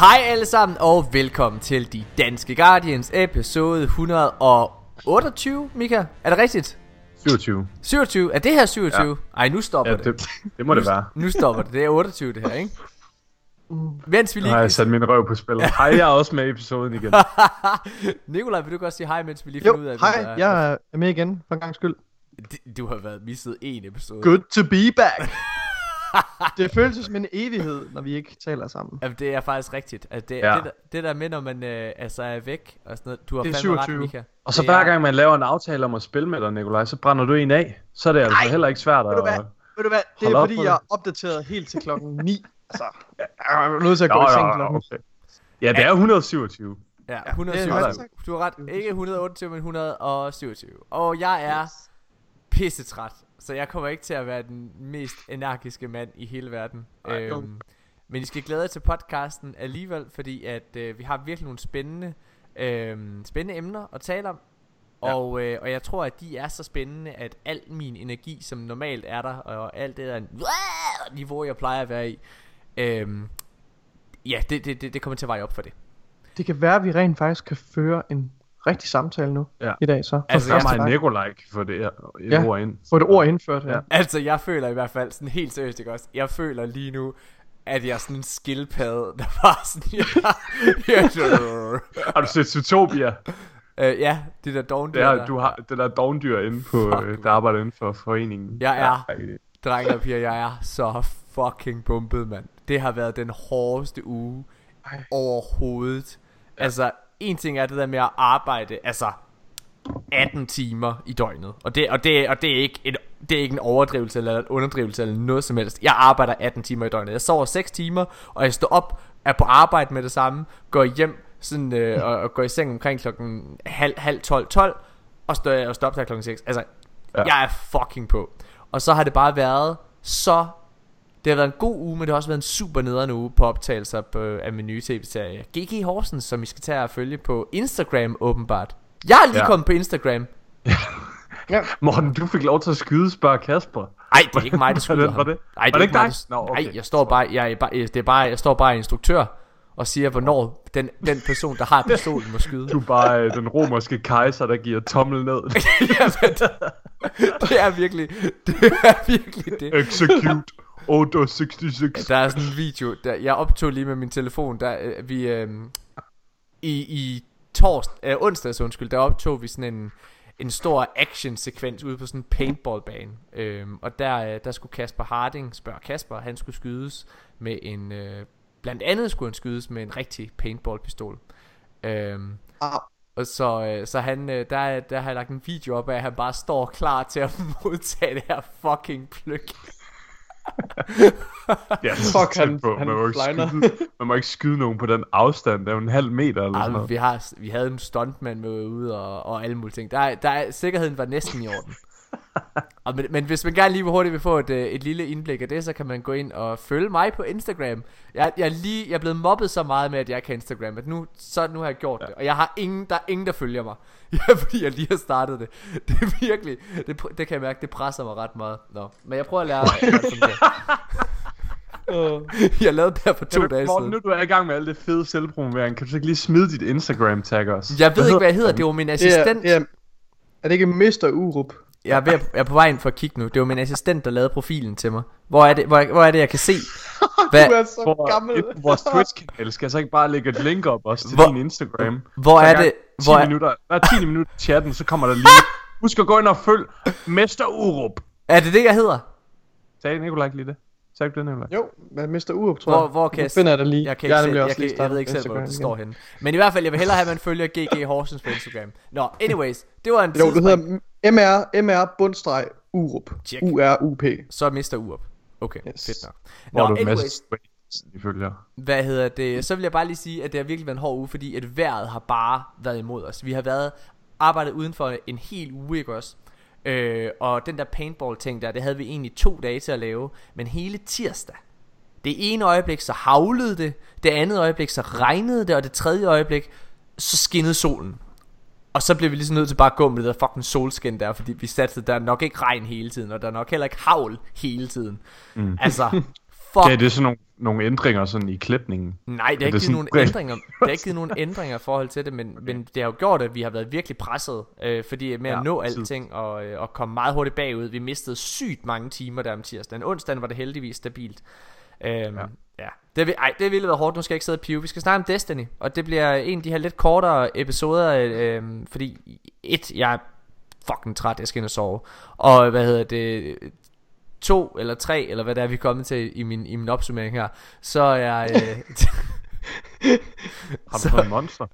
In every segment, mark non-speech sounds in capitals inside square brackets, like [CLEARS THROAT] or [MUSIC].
Hej alle sammen og velkommen til De Danske Guardians episode 128, Mika. Er det rigtigt? 27. 27. Er det her 27? Ja. Ej, nu stopper Ja, det. det, det må det være. Nu stopper det. Det er 28 det her, ikke? Mens vi Nu har lige... jeg sat min røv på spil. [LAUGHS] Hej, jeg er også med i episoden igen. [LAUGHS] Nikolaj, vil du godt sige hej, mens vi lige Jo, finder ud af, hej, der er? jeg er med igen, for en gang skyld. Du har været misset en episode. Good to be back. [LAUGHS] det føles som en evighed, når vi ikke taler sammen. Jamen, det er faktisk rigtigt. Altså, det, Ja. det, der, det der med, når man øh, altså er væk og sådan noget. Du har Det er fandme ret, 27. Mika. Og så Det hver er- gang man laver en aftale om at spille med dig, Nikolaj, så brænder du en af. Så er det altså heller ikke svært Ved du hvad? at... Ved du hvad? Det er fordi, jeg er opdateret helt til klokken 9. Altså, jeg er nødt til at gå Nå, i seng klokken. okay. Ja, det er 127. Ja, det er 127. ret sagt. du har ret. Ikke 128, men 127. Og jeg er pissetræt. Så jeg kommer ikke til at være den mest energiske mand i hele verden. Ej, øhm, men I skal glæde jer til podcasten alligevel, fordi at øh, vi har virkelig nogle spændende, øh, spændende emner at tale om. Ja. Og, øh, og jeg tror, at de er så spændende, at al min energi, som normalt er der, og alt det der niveau, jeg plejer at være i, øh, ja, det, det, det, det kommer til at veje op for det. Det kan være, at vi rent faktisk kan føre en rigtig samtale nu Ja. i dag, så. Altså, Altså, jeg- mig Nikolaj få det her et Ja. ord ind. Få et ord indført her. Ja. Altså, jeg føler i hvert fald sådan helt seriøst, ikke også? Jeg føler lige nu, at jeg er sådan en skildpadde, der [LAUGHS] bare sådan... Jeg, [LAUGHS] jeg, Har du set Zootopia? øh, ja, det der dogndyr Det er, der. du har det der dogndyr inde på, Fuck, øh, der arbejder inden for foreningen. Jeg er- Ja, Drenge og piger, jeg er så fucking bumpet, mand. Det har været den hårdeste uge Ej. overhovedet. Altså, en ting er det der med at arbejde, altså 18 timer i døgnet. Og det, og det, og det, er, ikke en, det er ikke en overdrivelse eller en underdrivelse eller noget som helst. Jeg arbejder 18 timer i døgnet. Jeg sover 6 timer, og jeg står op, er på arbejde med det samme, går hjem sådan, øh, og, og går i seng omkring klokken halv, halv 12, 12, og står og stopper klokken 6. Altså. Ja. jeg er fucking på. Og så har det bare været så det har været en god uge, men det har også været en super nederen uge på optagelser på, af min nye tv-serie GG Horsens, som I skal tage og følge på Instagram åbenbart. Jeg er lige ja. Ja. kommet på Instagram. [LAUGHS] Morten, du fik lov til at skyde, spørger Kasper. Nej, det er ikke mig, der skyder Var ham. det- Nej, var det ikke mig, dig? der- Nå, okay. Nej, jeg står bare, jeg er bare, det er bare, jeg står bare instruktør og siger, hvornår den, den person, der har pistolen, må skyde. Du er bare øh, den romerske kejser, der giver tommel ned. [LAUGHS] Jamen, det er virkelig, det er virkelig det. Execute Order 66. Der er sådan en video, der, jeg optog lige med min telefon, der øh, vi øh, i, i torsdag, øh, onsdags undskyld, der optog vi sådan en, en stor action sekvens ude på sådan en paintballbane. Øhm, og der, øh, der skulle Kasper Harding spørge Kasper, han skulle skydes med en, øh, blandt andet skulle han skydes med en rigtig paintballpistol. Øhm, Au. og så, øh, så han, øh, der, der har jeg lagt en video op af, at han bare står klar til at [LAUGHS] modtage det her fucking pløk. Ja, Fuck, han- på. han man, må ikke flyner. skyde, man må ikke skyde nogen på den afstand. Det er jo en halv meter eller Ej, sådan noget. vi, har, vi havde en stuntman med ude og, og alle mulige ting. Der, er- der, er- sikkerheden var næsten i orden. [LAUGHS] og men, men hvis man gerne lige hurtigt vil få et, øh, et lille indblik af det, så kan man gå ind og følge mig på Instagram. Jeg, jeg, er lige, jeg er blevet mobbet så meget med, at jeg kan Instagram, at nu, så nu har jeg gjort ja. det. Og jeg har ingen, der er ingen, der følger mig. [LAUGHS] Ja, fordi jeg lige har startet det. [LAUGHS] Det er virkelig, det, det kan jeg mærke, det presser mig ret meget. Nå, men jeg prøver at lære, fungerer. Jeg lavede det her for to du, dage Morten, siden. nu du er i gang med alt det fede selvpromovering, kan du så ikke lige smide dit Instagram-tag også? Jeg ved ikke, hvad jeg hedder. Det var min assistent. det er, er det ikke Mr. Urup? Jeg er, ved at, jeg er på vej ind for at kigge nu. Det var min assistent, der lavede profilen til mig. Hvor er det, hvor, hvor er det jeg kan se? [LAUGHS] Hvad, Du er så Hvor, gammel. vores Twitch-kanal skal jeg så ikke bare lægge et link op også til Hvor- din Instagram? hvor er det? 10 Hvor er, minutter, hver 10 minutter i chatten, så kommer der lige... Husk at gå ind og følg Mester Urup. er det det, jeg hedder? Sagde Nikolaj ikke lige det? Sagde du det, Nikolaj? Jo, men Mr. Urup, tror Hvor, jeg. hvor kan jeg finder jeg det lige. Jeg, kan jeg ikke er se, nemlig jeg, også kan, lige jeg ved ikke selv, hvor det står henne. Men i hvert fald, jeg vil hellere have, at man følger GG Horsens på Instagram. Nå, anyways. Det var en Jo, du tidsspring. hedder MR, MR bundstreg Urup. Check. U-R-U-P. Så mister Urup. Okay, Yes. fedt nok. Nå, du en anyways. ifølge. Hvad hedder det? Så vil jeg bare lige sige, at det har virkelig været en hård uge, fordi at vejret har bare været imod os. Vi har været arbejdet uden for en hel uge, ikke også? Øh, og den der paintball ting der, det havde vi egentlig to dage til at lave. Men hele tirsdag, det ene øjeblik så havlede det, det andet øjeblik så regnede det, og det tredje øjeblik så skinnede solen. Og så blev vi ligesom nødt til bare at gå med det der fucking solskin der, fordi vi satte, der er nok ikke regn hele tiden, og der er nok heller ikke havl hele tiden. Mm. Altså, [LAUGHS] fuck. Ja, det er sådan nogle, nogle ændringer sådan i klipningen. Nej, det har det ikke givet bredt? ændringer. [LAUGHS] Det har ikke givet nogen ændringer i forhold til det, men, okay. men det har jo gjort, at vi har været virkelig presset, øh, fordi med at Ja, nå tid. alting og, øh, og komme meget hurtigt bagud. Vi mistede sygt mange timer der om tirsdagen. Onsdagen var det heldigvis stabilt. Øhm, ja. ja. Det, vil- ej, det ville være hårdt, nu skal jeg ikke sidde og pive. Vi skal snakke om Destiny, og det bliver en af de her lidt kortere episoder, øh, fordi et, jeg er fucking træt, jeg skal ind og sove. Og hvad hedder det, to eller tre, eller hvad det er, vi er kommet til i min, i min opsummering her, så er... Øh, [LAUGHS] Har Så- du fået en monster?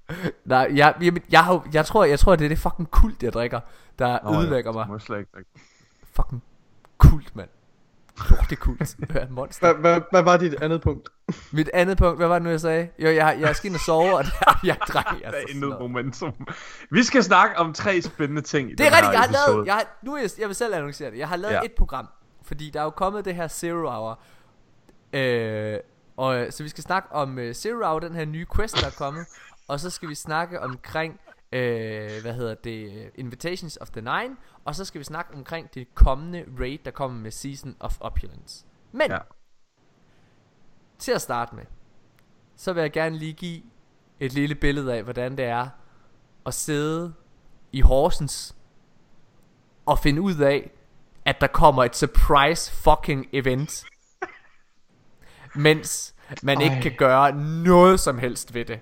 Nej, jeg, jeg, jeg, har, jo- jeg, tror, jeg tror, det er det fucking kult, jeg drikker, der Nå, ja, ødelægger det mig. må jeg slet ikke drikke. Fucking kult, mand. Lortekult. [LAUGHS] Hvad monster. Hvad, hvad, hvad var dit andet punkt? Mit andet punkt, hvad var det nu, jeg sagde? Jo, jeg, jeg skal ind og sove, og [LAUGHS] det er, jeg drak. Der er intet momentum. Vi skal snakke om tre spændende ting i Det er her jeg har episode. lavet, jeg har, nu er jeg, jeg vil selv annoncere det, jeg har lavet Ja. ja. et program, fordi der er jo kommet det her Zero Hour, øh, og så vi skal snakke om uh, Zero Hour, den her nye quest, der er kommet, [LAUGHS] og så skal vi snakke omkring, øh, hvad hedder det, Invitations of the Nine, og så skal vi snakke omkring det kommende raid, der kommer med Season of Opulence. Men, ja. til at starte med, så vil jeg gerne lige give et lille billede af, hvordan det er at sidde i Horsens og finde ud af, at der kommer et surprise fucking event. Mens man ikke Ej. kan gøre noget som helst ved det.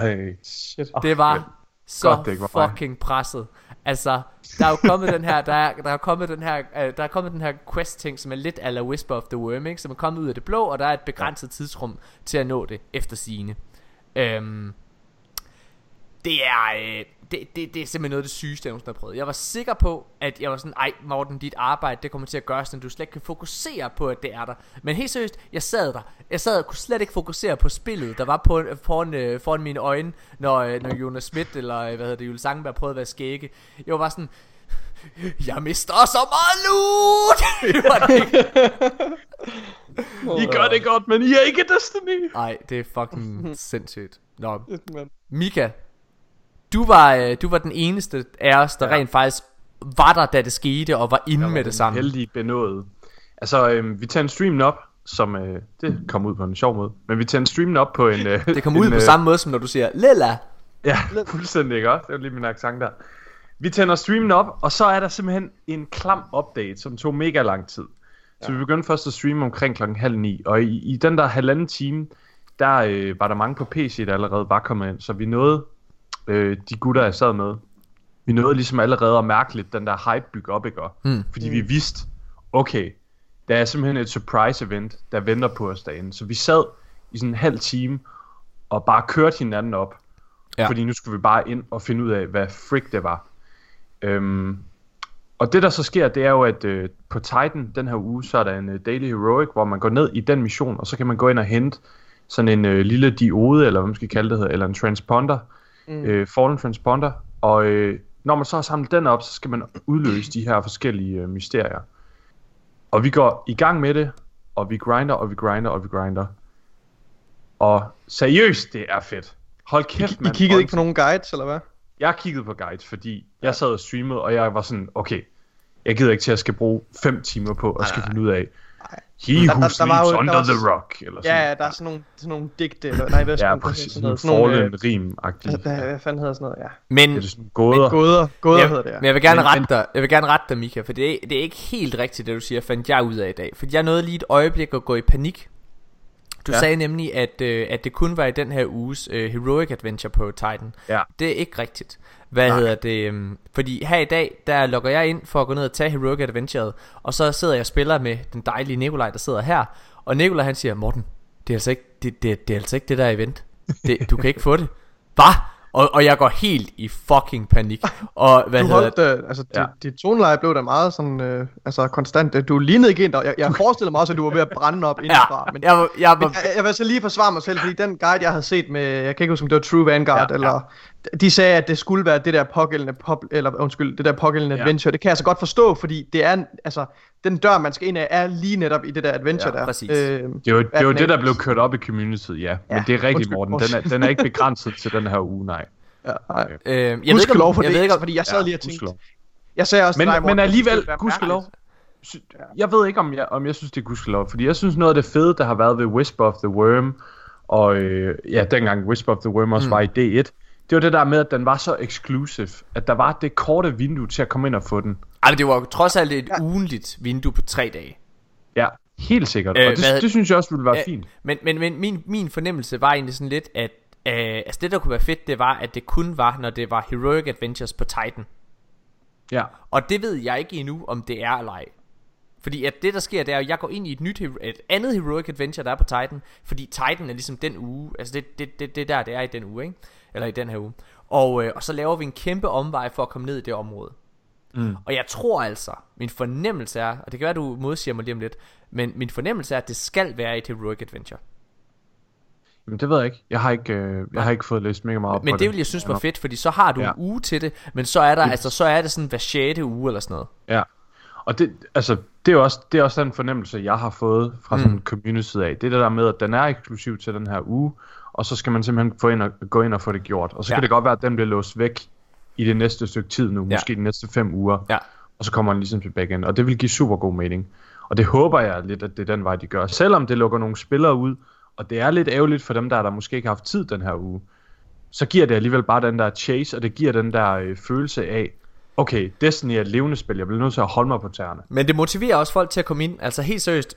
Hey. Shit. Det var ja. så Godt, det ikke var mig. fucking presset. Altså, der er jo kommet den her, der er, der er kommet den her, øh, der er kommet den her quest ting, som er lidt ala Whisper of the Worm, ikke? Som er kommet ud af det blå, og der er et begrænset tidsrum til at nå det efter sine. Øhm, det er, øh, det, det, det er simpelthen noget af det sygeste, jeg nogensinde har prøvet. Jeg var sikker på, at jeg var sådan, ej Morten, dit arbejde, det kommer til at gøre sådan, du slet ikke kan fokusere på, at det er der. Men helt seriøst, jeg sad der. Jeg sad og kunne slet ikke fokusere på spillet, der var på, foran, øh, foran mine øjne, når, øh, når Jonas Schmidt eller øh, hvad hedder det, Jules Sangenberg prøvede at være skægge. Jeg var bare sådan, [LAUGHS] jeg mister så meget loot! [LAUGHS] det var det ikke. I gør det godt, men I er ikke Destiny. Ej, det er fucking [LAUGHS] sindssygt. Nå. Mika, du var, øh, du var den eneste af os, der Ja. ja. rent faktisk var der, da det skete, og var inde med det samme. Heldig benådet. Altså, øhm, vi tændte streamen op, som øh, det kom ud på en sjov måde. Men vi tændte streamen op på en... Øh, [LAUGHS] Det kom en, ud på øh, samme måde, som når du siger, Lilla. Ja, [LAUGHS] fuldstændig ikke også? Det var lige min accent der. Vi tænder streamen op, og så er der simpelthen en klam update, som tog mega lang tid. Så vi begyndte først at streame omkring klokken halv ni, og i, i den der halvanden time, der øh, var der mange på PC, der allerede var kommet ind, så vi nåede, øh, de gutter jeg sad med, vi nåede ligesom allerede at mærke lidt den der hype bygge op, ikke? Mm. Fordi vi vidste, okay, der er simpelthen et surprise event, der venter på os derinde. Så vi sad i sådan en halv time, og bare kørte hinanden op, Ja. fordi nu skulle vi bare ind og finde ud af, hvad frick det var. Øhm, og det der så sker, det er jo, at øh, på Titan den her uge, så er der en øh, Daily Heroic, hvor man går ned i den mission, og så kan man gå ind og hente sådan en øh, lille diode, eller hvad man skal kalde det, hedder, eller en transponder, mm. øh, fallen transponder, og øh, når man så har samlet den op, så skal man udløse de her forskellige øh, mysterier. Og vi går i gang med det, og vi grinder, og vi grinder, og vi grinder. Og seriøst, det er fedt. Hold kæft, I mand. kiggede ikke på nogen guides, eller hvad? jeg kiggede på guides, fordi jeg sad og streamede, og jeg var sådan, okay, jeg gider ikke til at skal bruge 5 timer på at skal finde ud af, he Der- who der- der sleeps var jo- der under var the rock, eller sådan Ja, ja, der er sådan nogle, sådan nogle digte, eller nej, hvad Ja, sådan- præcis, sådan noget, sådan nogle, fallen rim øh, hvad, hvad fanden hedder sådan noget, ja. Men, Det er sådan gåder. Gåder, gåder jeg, hedder det, ja. men jeg vil gerne Men- rette dig, jeg vil gerne rette dig, Mika, for det er, det er ikke helt rigtigt, det du siger, fandt jeg ud af i dag. For jeg nåede lige et øjeblik at gå i panik. Du ja. sagde nemlig, at, øh, at det kun var i den her uges øh, Heroic Adventure på Titan. Ja. Det er ikke rigtigt. Hvad Nej. hedder det? øhm, fordi her i dag, der logger jeg ind for at gå ned og tage Heroic Adventure, og så sidder jeg og spiller med den dejlige Nikolaj, der sidder her. Og Nikolaj han siger, Morten, det er altså ikke det, det, det, er altså ikke det der event. Det, du kan ikke få det. [LAUGHS] Hvad? Og, og jeg går helt i fucking panik. Og hvad Du hedder holdt, øh, altså, Ja. dit, dit toneleje blev da meget sådan, øh, altså konstant. Øh, Du lignede ikke en, der, jeg, jeg forestillede mig også, at du var ved at brænde op [LAUGHS] indefra. Ja, men, jeg, jeg, var, men jeg, jeg vil så lige forsvare mig selv, fordi den guide, jeg havde set med, jeg kan ikke huske, om det var True Vanguard, Ja, ja, eller, de sagde, at det skulle være det der pågældende, pop, eller undskyld, det der pågældende Ja. adventure. Det kan jeg så godt forstå, fordi det er, altså, den dør, man skal ind af, er lige netop i det der adventure Ja, der. præcis. Øh, Det er jo, det, Hvad det, der blev kørt op i community, ja. Men Ja, det er rigtigt, undskyld, Morten. Den er, den er ikke begrænset til den her uge, nej. ja, nej. øh, jeg ved ikke, for jeg det, ved ikke, fordi jeg sad Ja, lige og tænkte, gudskelov. jeg sagde også Men, til dig, men Morten, alligevel, ville være gudskelov, jeg ved ikke, om jeg, om jeg synes, det er gudskelov, fordi jeg synes noget af det fede, der har været ved Whisper of the Worm, og øh, ja, dengang Whisper of the Worm også mm. var i D1, det var det der med, at den var så exclusive, at der var det korte vindue til at komme ind og få den. Ej, men det var jo trods alt et ugenligt vindue på tre dage. Ja, helt sikkert, Øh, og det, hvad- det synes jeg også ville være Ja, fint. Men, men, men min, min fornemmelse var egentlig sådan lidt, at øh, altså det der kunne være fedt, det var, at det kun var, når det var Heroic Adventures på Titan. Ja, Og det ved jeg ikke endnu, om det er eller ej. Fordi at det der sker, det er, at jeg går ind i et nyt, et andet Heroic Adventure, der er på Titan. Fordi Titan er ligesom den uge, altså det, det, det, det der, det er i den uge, ikke? Eller i den her uge. Og, øh, og så laver vi en kæmpe omvej for at komme ned i det område. Mm. Og jeg tror altså, min fornemmelse er, og det kan være, du modsiger mig lige om lidt, men min fornemmelse er, at det skal være et Heroic Adventure. men det ved jeg ikke. Jeg har ikke, øh, jeg har ikke fået læst mega meget op Men på det vil jeg synes var fedt, fordi så har du Ja. en uge til det, men så er der, altså så er det sådan hver 6. uge eller sådan noget. Ja, og det, altså, det er jo også, det er også den fornemmelse, jeg har fået fra sådan Mm. en community af. Det det der med, at den er eksklusiv til den her uge, og så skal man simpelthen få ind og, gå ind og få det gjort. Og så Ja. kan det godt være, at den bliver låst væk i det næste stykke tid nu, Ja. måske de næste fem uger, Ja. og så kommer den ligesom tilbage igen. Og det vil give super god mening. Og det håber jeg lidt, at det er den vej, de gør. Selvom det lukker nogle spillere ud, og det er lidt ærgerligt for dem, der, der måske ikke har haft tid den her uge, så giver det alligevel bare den der chase, og det giver den der øh, følelse af, okay, Destiny er et levende spil, jeg bliver nødt til at holde mig på tæerne. Men det motiverer også folk til at komme ind. Altså helt seriøst,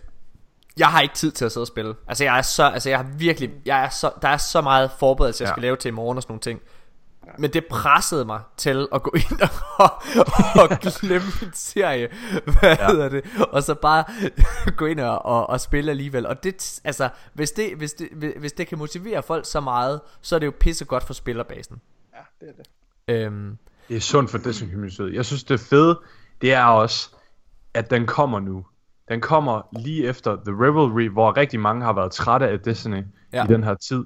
jeg har ikke tid til at sidde og spille. Altså jeg er så, altså jeg har virkelig, jeg er så, der er så meget forberedelse, jeg Ja. skal lave til i morgen og sådan nogle ting. Men det pressede mig til at gå ind [LAUGHS] og, og glemme min serie, hvad ja. Hedder det, og så bare [LAUGHS] gå ind og, og, og spille alligevel. Og det, altså, hvis det, hvis, det, hvis det kan motivere folk så meget, så er det jo pissegodt for spillerbasen. Ja, det er det. Øhm, Det er sundt for Destiny Community. Jeg synes, det fede, det er også, at den kommer nu. Den kommer lige efter The Revelry, hvor rigtig mange har været trætte af Destiny Ja. i den her tid.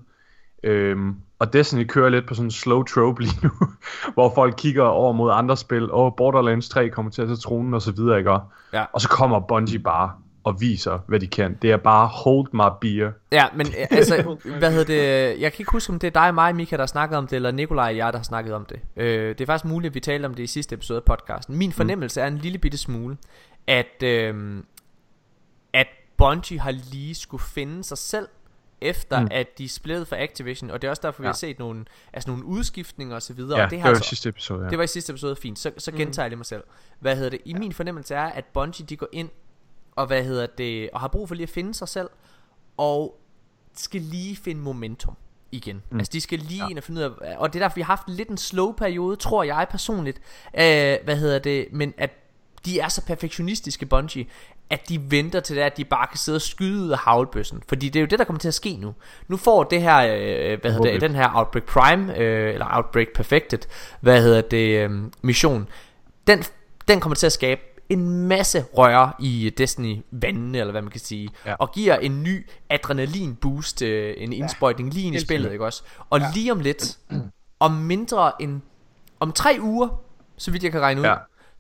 Øhm, og Destiny kører lidt på sådan en slow trope lige nu, [LAUGHS] hvor folk kigger over mod andre spil, og Borderlands 3 kommer til at tage tronen og så videre, ikke? Ja. Og så kommer Bungie bare og viser, hvad de kan. Det er bare hold my beer. Ja, men øh, altså, [LAUGHS] hvad hedder det, jeg kan ikke huske, om det er dig og mig, Mika, der har snakket om det, eller Nikolaj og jeg, der har snakket om det. Øh, det er faktisk muligt, at vi talte om det i sidste episode af podcasten. Min fornemmelse er en lille bitte smule, at, øh, at Bungie har lige skulle finde sig selv, efter mm. Mm. at de splittede fra Activision, og det er også derfor, vi Ja. har set nogle, altså nogle udskiftninger og så videre. Ja, og det, det det var altså- i sidste episode, ja. det var i sidste episode, fint. Så, så gentager jeg lige mig selv. Hvad hedder det? I min fornemmelse er, at Bungie de går ind og hvad hedder det, og har brug for lige at finde sig selv og skal lige finde momentum igen. Mm. Mm. Altså de skal lige Ja. ind og finde ud af og det er derfor vi har haft lidt en slow periode, tror jeg personligt. Øh, hvad hedder det, men at de er så perfektionistiske Bungie, at de venter til det, at de bare kan sidde og skyde ud af havlbøssen. Fordi det er jo det, der kommer til at ske nu. Nu får det her, øh, hvad hedder det, den her Outbreak Prime, øh, eller Outbreak Perfected, hvad hedder det, øh, mission, den, den kommer til at skabe en masse røre i Destiny vandene, eller hvad man kan sige, ja. Ja. og giver en ny adrenalin boost, øh, en indsprøjtning lige ind i spillet, ikke også? Og ja. lige om lidt, om mindre end, om tre uger, så vidt jeg kan regne ud, Ja,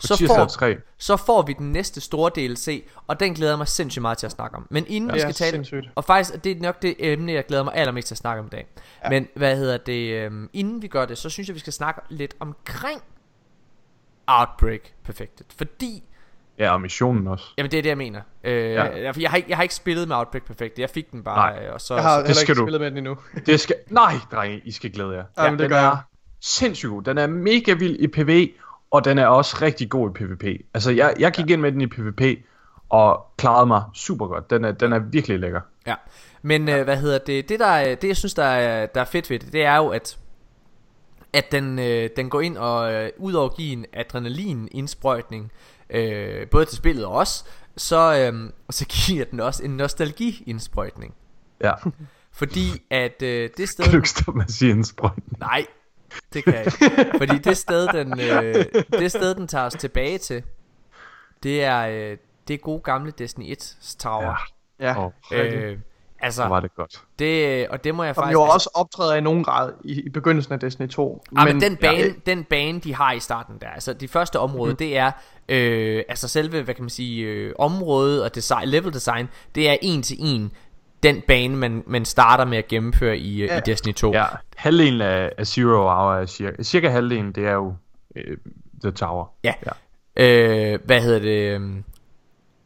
så får, 3. så får vi den næste store DLC, og den glæder jeg mig sindssygt meget til at snakke om. Men inden ja, vi Det skal tale, sindssygt. og faktisk det er nok det emne, jeg glæder mig allermest til at snakke om i dag. Ja. Men hvad hedder det, øhm, inden vi gør det, så synes jeg, vi skal snakke lidt omkring Outbreak Perfected. Fordi, Ja, og missionen også. jamen det er det, jeg mener. Øh, ja. Ja. jeg, jeg, har ikke, jeg har ikke spillet med Outbreak Perfected, jeg fik den bare, Nej. øh, og så... Jeg har så heller skal ikke du. spillet med den endnu. [LAUGHS] Det skal... Nej, drenge, I skal glæde jer. Ja, men det den gør er jeg. sindssygt god. Den er mega vild i PvE, og den er også rigtig god i PvP. Altså, jeg, jeg gik ind med den i PvP, og klarede mig super godt. Den er, den er virkelig lækker. Ja, men øh, hvad hedder det? Det, der, er- det jeg synes, der er, der er fedt ved det, det er jo, at at den, øh, den går ind og øh, ud over at give en adrenalin indsprøjtning øh, både til spillet og os, så, øh, så giver den også en nostalgi indsprøjtning. Ja. Fordi at øh, det sted du ikke stoppe med at sige indsprøjtning? Nej, det kan jeg ikke. Fordi det sted, den, øh, det sted, den tager os tilbage til, det er, øh, det er gode gamle Destiny 1's tower. Ja, Åh, Øh, altså, så var det godt. det, og det må jeg Som faktisk... jo altså- også optræder i nogen grad i, i begyndelsen af Destiny 2. Ja, men, men den bane, Ja, ja. den bane de har i starten der, altså det første område, mm. det er øh, altså selve, hvad kan man sige, øh, området og design, level design, det er en til en den bane man, man starter med at gennemføre i, ja. Ja. i Destiny 2. Ja, halvdelen af, af Zero Hour er cirka, cirka halvdelen, det er jo øh, The Tower. Ja. ja. Øh, hvad hedder det? øhm,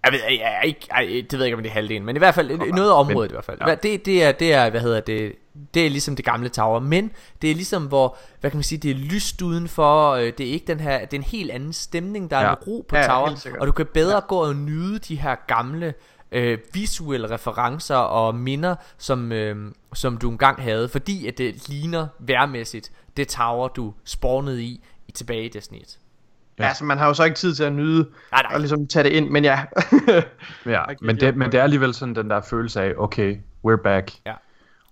Jeg ved, jeg, jeg, ikke, ej, det ved jeg ikke, om det er halvdelen, men i hvert fald okay. noget af området Men- i hvert fald. ja. Ja. Det, det, er, det er, hvad hedder det, det er ligesom det gamle tower, men det er ligesom, hvor, hvad kan man sige, det er lyst udenfor, øh, det er ikke den her, det er en helt anden stemning, der er Ja. en ro på Ja, tower, og du kan bedre gå og nyde de her gamle øh, visuelle referencer og minder, som, øh, som du engang havde, fordi at det ligner værmæssigt det tower, du spawnede i, i tilbage i Destiny 1. Ja. Altså, man har jo så ikke tid til at nyde Nej, nej. og ligesom tage det ind, men ja. [LAUGHS] Ja, men det, men det er alligevel sådan den der følelse af, okay, we're back. Ja.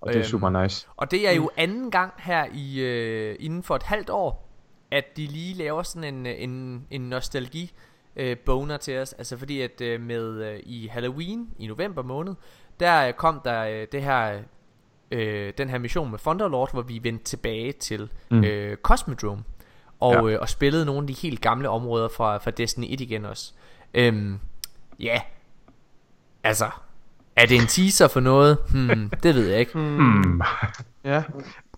Og det er Øhm, super nice. Og det er jo anden gang her i øh, inden for et halvt år, at de lige laver sådan en, øh, en, en nostalgi øh, boner til os. Altså fordi at øh, med øh, i Halloween i november måned, der øh, kom der øh, det her øh, den her mission med Thunderlord, hvor vi vendte tilbage til Mm. øh, Cosmodrome og, Ja. øh, og spillede nogle af de helt gamle områder fra, fra Destiny 1 igen også. Øhm, ja, altså, er det en teaser for noget? Hmm, det ved jeg ikke. Hmm. ja.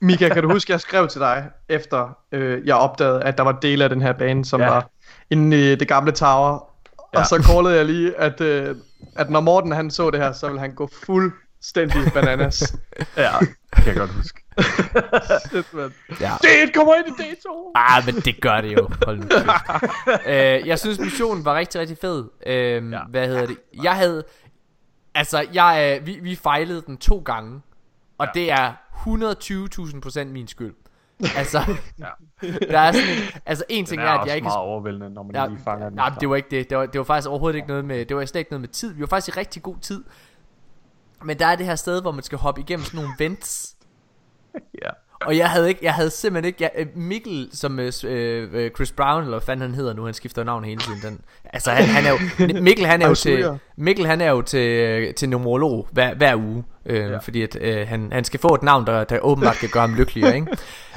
Mika, kan du huske, jeg skrev til dig, efter øh, jeg opdagede, at der var dele af den her bane, som ja. var inde i det gamle tower. Ja. Og så callede jeg lige, at, øh, at når Morten han så det her, så ville han gå fuldstændig bananas. [LAUGHS] Ja, kan jeg godt huske. [LAUGHS] Shit, mand. Ja. Det kommer ind i day 2! Ah, men det gør det jo. Hold nu [LAUGHS] øh, jeg synes missionen var rigtig, rigtig fed. Øh, Ja. Hvad hedder det? Jeg havde... Altså, jeg, øh, vi, vi fejlede den to gange. Og ja. det er 120.000% min skyld. Altså, Ja. [LAUGHS] der er sådan en, Altså, en ting er, er, at jeg ikke... meget overvældende, når man Ja, lige fanger den. nej, det var ikke det. Det var, det var faktisk overhovedet ikke noget med... Det var slet ikke noget med tid. Vi var faktisk i rigtig god tid. Men der er det her sted, hvor man skal hoppe igennem sådan nogle vents. [LAUGHS] Ja. Og jeg havde ikke, jeg havde simpelthen ikke, jeg, øh, Mikkel, som øh, øh, Chris Brown, eller hvad fanden han hedder nu, han skifter navn hele tiden. Den, altså han, han er jo, [LAUGHS] Mikkel han er jo til. Mikkel han er jo til, øh, til numerolog hver, hver uge, øh, ja. fordi at, øh, han, han skal få et navn, der, der åbenbart kan gøre ham lykkeligere, ikke?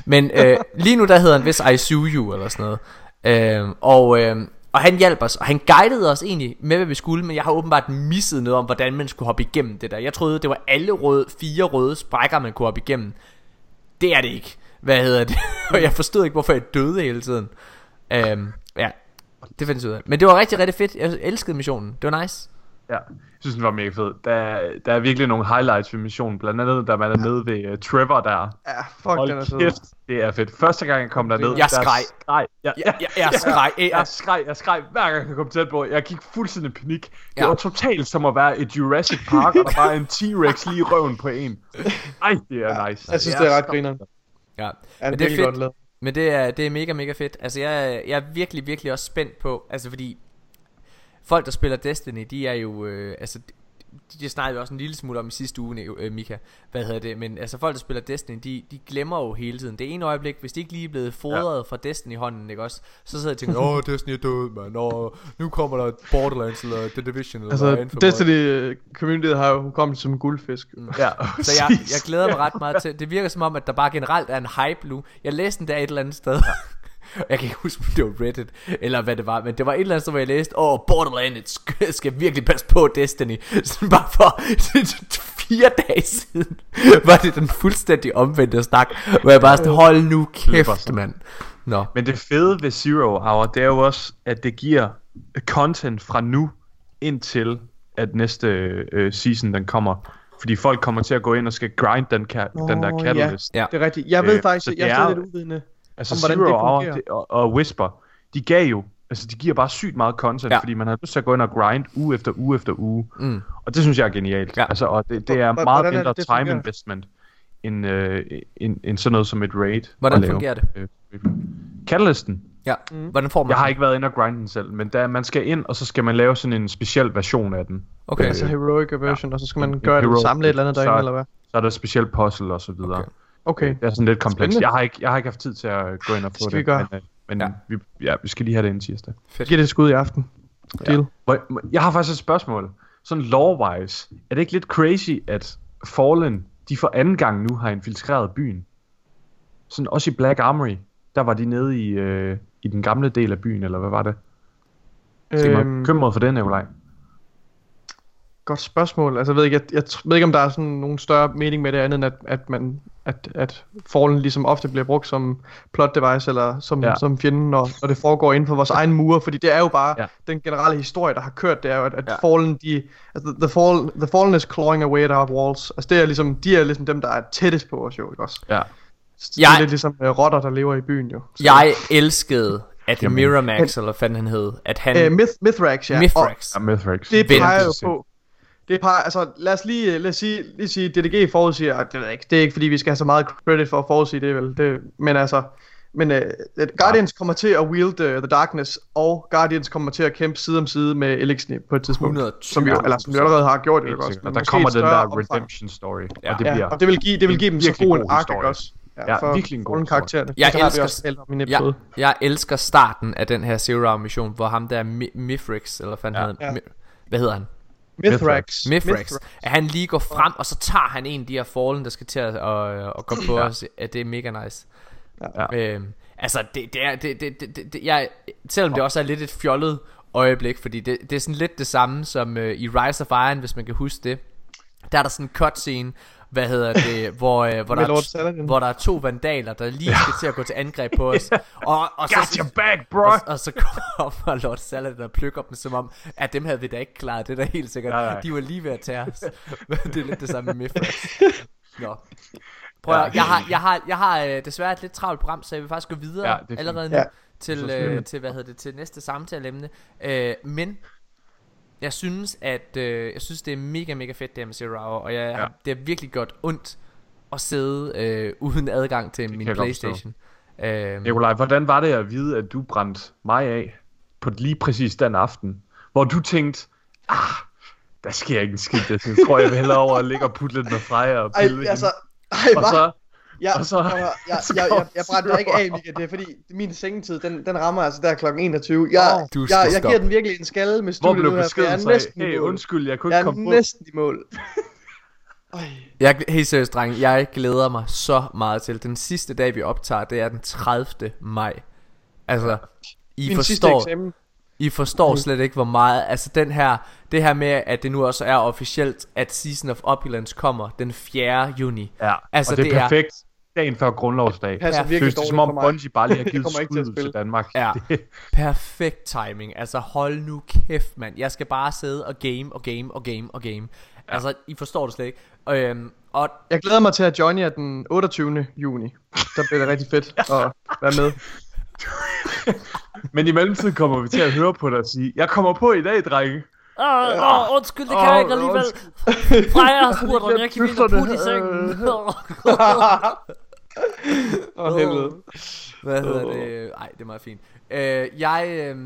Men øh, lige nu der hedder han vist I Sue You, eller sådan noget. Øh, og, øh, og han hjalp os, og han guidede os egentlig med, hvad vi skulle, men jeg har åbenbart misset noget om, hvordan man skulle hoppe igennem det der. Jeg troede, det var alle røde, fire røde sprækker, man kunne hoppe igennem. Det er det ikke. Hvad hedder det? [LAUGHS] og jeg forstod ikke, hvorfor jeg døde hele tiden. Øhm, ja, det fandt jeg ud af. Men det var rigtig, rigtig fedt. Jeg elskede missionen. Det var nice. Ja, jeg synes, den var mega fed. Der, er- der er virkelig nogle highlights ved missionen. Blandt andet, da man er nede ved uh, Trevor der. Ja, fuck, Hold den er sød. kæft, det er fedt. Første gang jeg kom derned, Jeg der skreg. skreg. Jeg, Jeg, jeg, jeg skreg. Jeg, jeg skreg, jeg skreg hver gang jeg kom tæt på. Jeg gik fuldstændig panik. Det Ja. var totalt som at være i Jurassic Park, og der var en T-Rex lige i røven på en. Ej, det er nice. Jeg synes, det er ret grineren. ja. Ja, Men det det er godt fedt. lavet. Men det er, det er mega, mega fedt. Altså, jeg, jeg er virkelig, virkelig også spændt på, altså fordi folk, der spiller Destiny, de er jo, øh, altså, de, de snakkede vi også en lille smule om i sidste uge, øh, Mika, hvad hedder det, men altså folk, der spiller Destiny, de, de glemmer jo hele tiden. Det ene øjeblik, hvis de ikke lige er blevet fodret ja. fra Destiny i hånden, ikke også, så sidder de og tænker, åh, Destiny er død, mand, åh, nu kommer der Borderlands eller The Division eller Altså, for Destiny øh, community har jo kommet som guldfisk. Mm. Ja, Så jeg, [LAUGHS] jeg glæder mig ret meget til Det virker som om at der bare generelt er en hype nu. Jeg læste den der et eller andet sted [LAUGHS] Jeg kan ikke huske om det var Reddit Eller hvad det var Men det var et eller andet sted hvor jeg læste Åh oh, Borderlands skal, skal virkelig passe på Destiny [LAUGHS] Sådan bare for [LAUGHS] Fire dage siden Var det den fuldstændig omvendte snak Hvor jeg bare sådan Hold nu kæft mand Nå Men det fede ved Zero Hour, det er jo også, at det giver content fra nu indtil at næste øh, season den kommer. Fordi folk kommer til at gå ind og skal grind den, ka- den der catalyst. Ja. Det er rigtigt. Jeg ved Øh, faktisk, jeg er er- stadig lidt uvidende. Altså om, hvordan Zero det Hour fungerer. det, og, og Whisper, de gav jo, altså de giver bare sygt meget content, Ja. fordi man har lyst til at gå ind og grind uge efter uge efter uge. mm. Og det synes jeg er genialt. Ja. Altså, og det, det er Hvor- meget er mindre det, time fungerer? investment, end, øh, end, end sådan noget som et raid. Hvordan fungerer det? Øh, Catalysten, Ja Mm. Hvordan får man jeg har ikke været inde og grinde den selv, men der, man skal ind, og så skal man lave sådan en speciel version af den. Okay Altså heroic version, og så skal man En gøre det, samle et eller andet derinde, eller hvad? Så er der speciel puzzle og så videre. Okay. Okay. Det er sådan lidt komplekst. Jeg har, ikke, jeg har ikke haft tid til at gå ind og få Skal det. vi gøre? Men, øh, men Ja. ja. Vi, ja, vi skal lige have det inden tirsdag. Fedt. Giv det et skud i aften. Deal. Hvor- må- Jeg har faktisk et spørgsmål. Sådan lore-wise. Er det ikke lidt crazy, at Fallen, de for anden gang nu har infiltreret byen? Sådan også i Black Armory. Der var de nede i, øh, i den gamle del af byen, eller hvad var det? Skal man Øhm, bekymret for det, Nikolaj? Godt spørgsmål. Altså, jeg ved ikke, jeg, jeg ved ikke, om der er sådan nogen større mening med det andet, end at, at, man, at, at Fallen ligesom ofte bliver brugt som plot device, eller som, Ja. som fjenden, når, når det foregår inden for vores egen mure, fordi det er jo bare Ja. den generelle historie, der har kørt, det er jo, at, at Ja. Fallen, de, altså, the, fall, the Fallen is clawing away at our walls. Altså, det er ligesom, de er ligesom dem, der er tættest på os jo, ikke også? Ja. Så det er lidt ligesom uh, rotter, der lever i byen jo. Så, Jeg elskede, at Jamen. Miramax, eller hvad fanden han hed, at han... Øh, Myth, Mithrax, ja. Og, Mithrax. Ja, Mithrax. Det peger jo på det peger, altså lad os lige, lad os sige, lige sige DDG forudsiger, at det ved jeg ikke, det er ikke fordi vi skal have så meget credit for at forudsige det vel, det, men altså, men uh, Guardians kommer til at wield uh, The Darkness, og Guardians kommer til at kæmpe side om side med Elixir på et tidspunkt, 120. som vi, eller som vi allerede har gjort det, også, men Der kommer den der omfang. redemption story, Ja. og det Ja, bliver... og det vil give, det vil give dem en så virkelig god en ark, også? Ja, virkelig en god karaktererne. Jeg det elsker- også om en Jeg, jeg elsker starten af den her Zero Hour mission, hvor ham der Mi- Mifrix, eller hvad fanden Ja. hedder han? Ja. Hvad hedder han? Mithrax. Mifrax. At han lige går frem, og så tager han en af de her fallen, der skal til at, at, at komme på Ja. os. At det er mega nice. Ja. Øhm, altså, det, det er, det, det, det, det, jeg, selvom det også er lidt et fjollet øjeblik, fordi det, det er sådan lidt det samme som uh, i Rise of Iron, hvis man kan huske det. Der er der sådan en cutscene, hvad hedder det, hvor, uh, hvor, der er, hvor der er to vandaler, der lige skal til at gå til angreb på os. Og, og, Got så, your back, bro! og, og så kommer [LAUGHS] Lord Saladin og plukker dem som om At dem havde vi da ikke klaret Det er da helt sikkert Nej, nej. De var lige ved at tage os [LAUGHS] det er lidt det samme med Mifrax [LAUGHS] Nå Prøv at, jeg har, jeg har, jeg har øh, desværre et lidt travlt program Så jeg vil faktisk gå videre Ja, er. Allerede nu Ja. til, øh, til, hvad hedder det, til næste samtaleemne øh, Men jeg synes, at øh, jeg synes, det er mega, mega fedt det her med Zero Hour, og jeg, Ja. det har virkelig gjort ondt at sidde øh, uden adgang til min godt forstå. Playstation. Øh, Nikolaj, hvordan var det at vide, at du brændte mig af på lige præcis den aften, hvor du tænkte, ah, der sker ikke en skid, jeg tror jeg vil hellere over at ligge og putte lidt med Freja og Ej, pille hende. altså, ej, og hvad? så, Jeg, Og så- jeg, [LAUGHS] jeg, så jeg, jeg, jeg brænder dig ikke af, Mika, det er fordi min sengetid, den, den rammer altså der kl. 21. Jeg, Du jeg, jeg giver den virkelig en skalle med hvor studiet blev nu her, for jeg er næsten hey, i mål. undskyld, jeg kunne Jeg ikke er komme på. næsten i mål. [LAUGHS] Ej. Jeg, helt seriøst, dreng, jeg glæder mig så meget til Den sidste dag vi optager, det er den 30. maj Altså, I Min forstår. I forstår slet ikke hvor meget Altså den her, det her med At det nu også er officielt At Season of Opulence kommer den 4. juni Ja, Altså, og det er det er- perfekt dagen før grundlovsdag. Passer Ja. virkelig det dårligt som om for mig. Bungie bare lige har [LAUGHS] givet til skud spille. til Danmark. Ja. [LAUGHS] Det, Perfekt timing Altså hold nu kæft mand Jeg skal bare sidde og game og game og game og game ja. Altså I forstår det slet ikke øhm, Og Jeg glæder mig til at join jer den 28. juni. Der bliver det rigtig fedt at være med. [LAUGHS] men i mellemtiden kommer vi til at høre på dig og sige, jeg kommer på i dag, drenge. Åh, åh, undskyld, det kan Åh, jeg ikke alligevel. Freja har spurgt, om jeg kan vinde og putte i sengen. Åh, helvede. Hvad hedder det? Ej, det er meget fint. Øh, jeg, øh,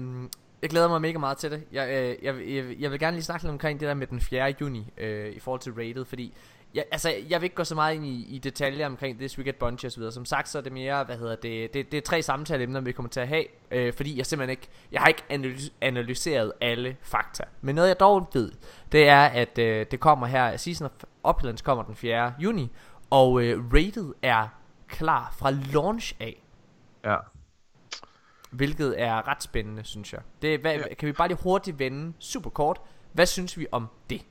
jeg glæder mig mega meget til det. Jeg, øh, jeg, jeg, jeg vil gerne lige snakke lidt omkring det der med den 4. juni øh, i forhold til rated, fordi jeg, altså, jeg vil ikke gå så meget ind i, i detaljer omkring This Week at Bungie og så videre. Som sagt, så er det mere, hvad hedder det, det, det er tre samtaleemner, vi kommer til at have, øh, fordi jeg simpelthen ikke, jeg har ikke analys- analyseret alle fakta. Men noget jeg dog ved, det er, at øh, det kommer her, Season of Opulence kommer den 4. juni, og øh, rated er klar fra launch af. Ja. Hvilket er ret spændende, synes jeg. Det, hvad, ja. Kan vi bare lige hurtigt vende super kort? Hvad synes vi om det?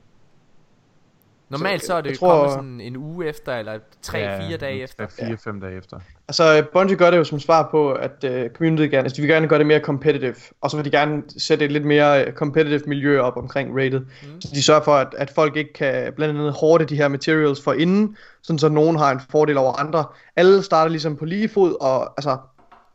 Normalt så, er det jeg jo tror- kommet sådan en uge efter, eller 3-4 dage efter. 4-5 dage efter. Altså, Bungie gør det jo som svar på, at uh, community gerne, altså de vil gerne gøre det mere competitive, og så vil de gerne sætte et lidt mere øh, competitive miljø op omkring rated. Mm. Så de sørger for, at, at folk ikke kan blandt andet hårde de her materials for inden, sådan så nogen har en fordel over andre. Alle starter ligesom på lige fod, og altså,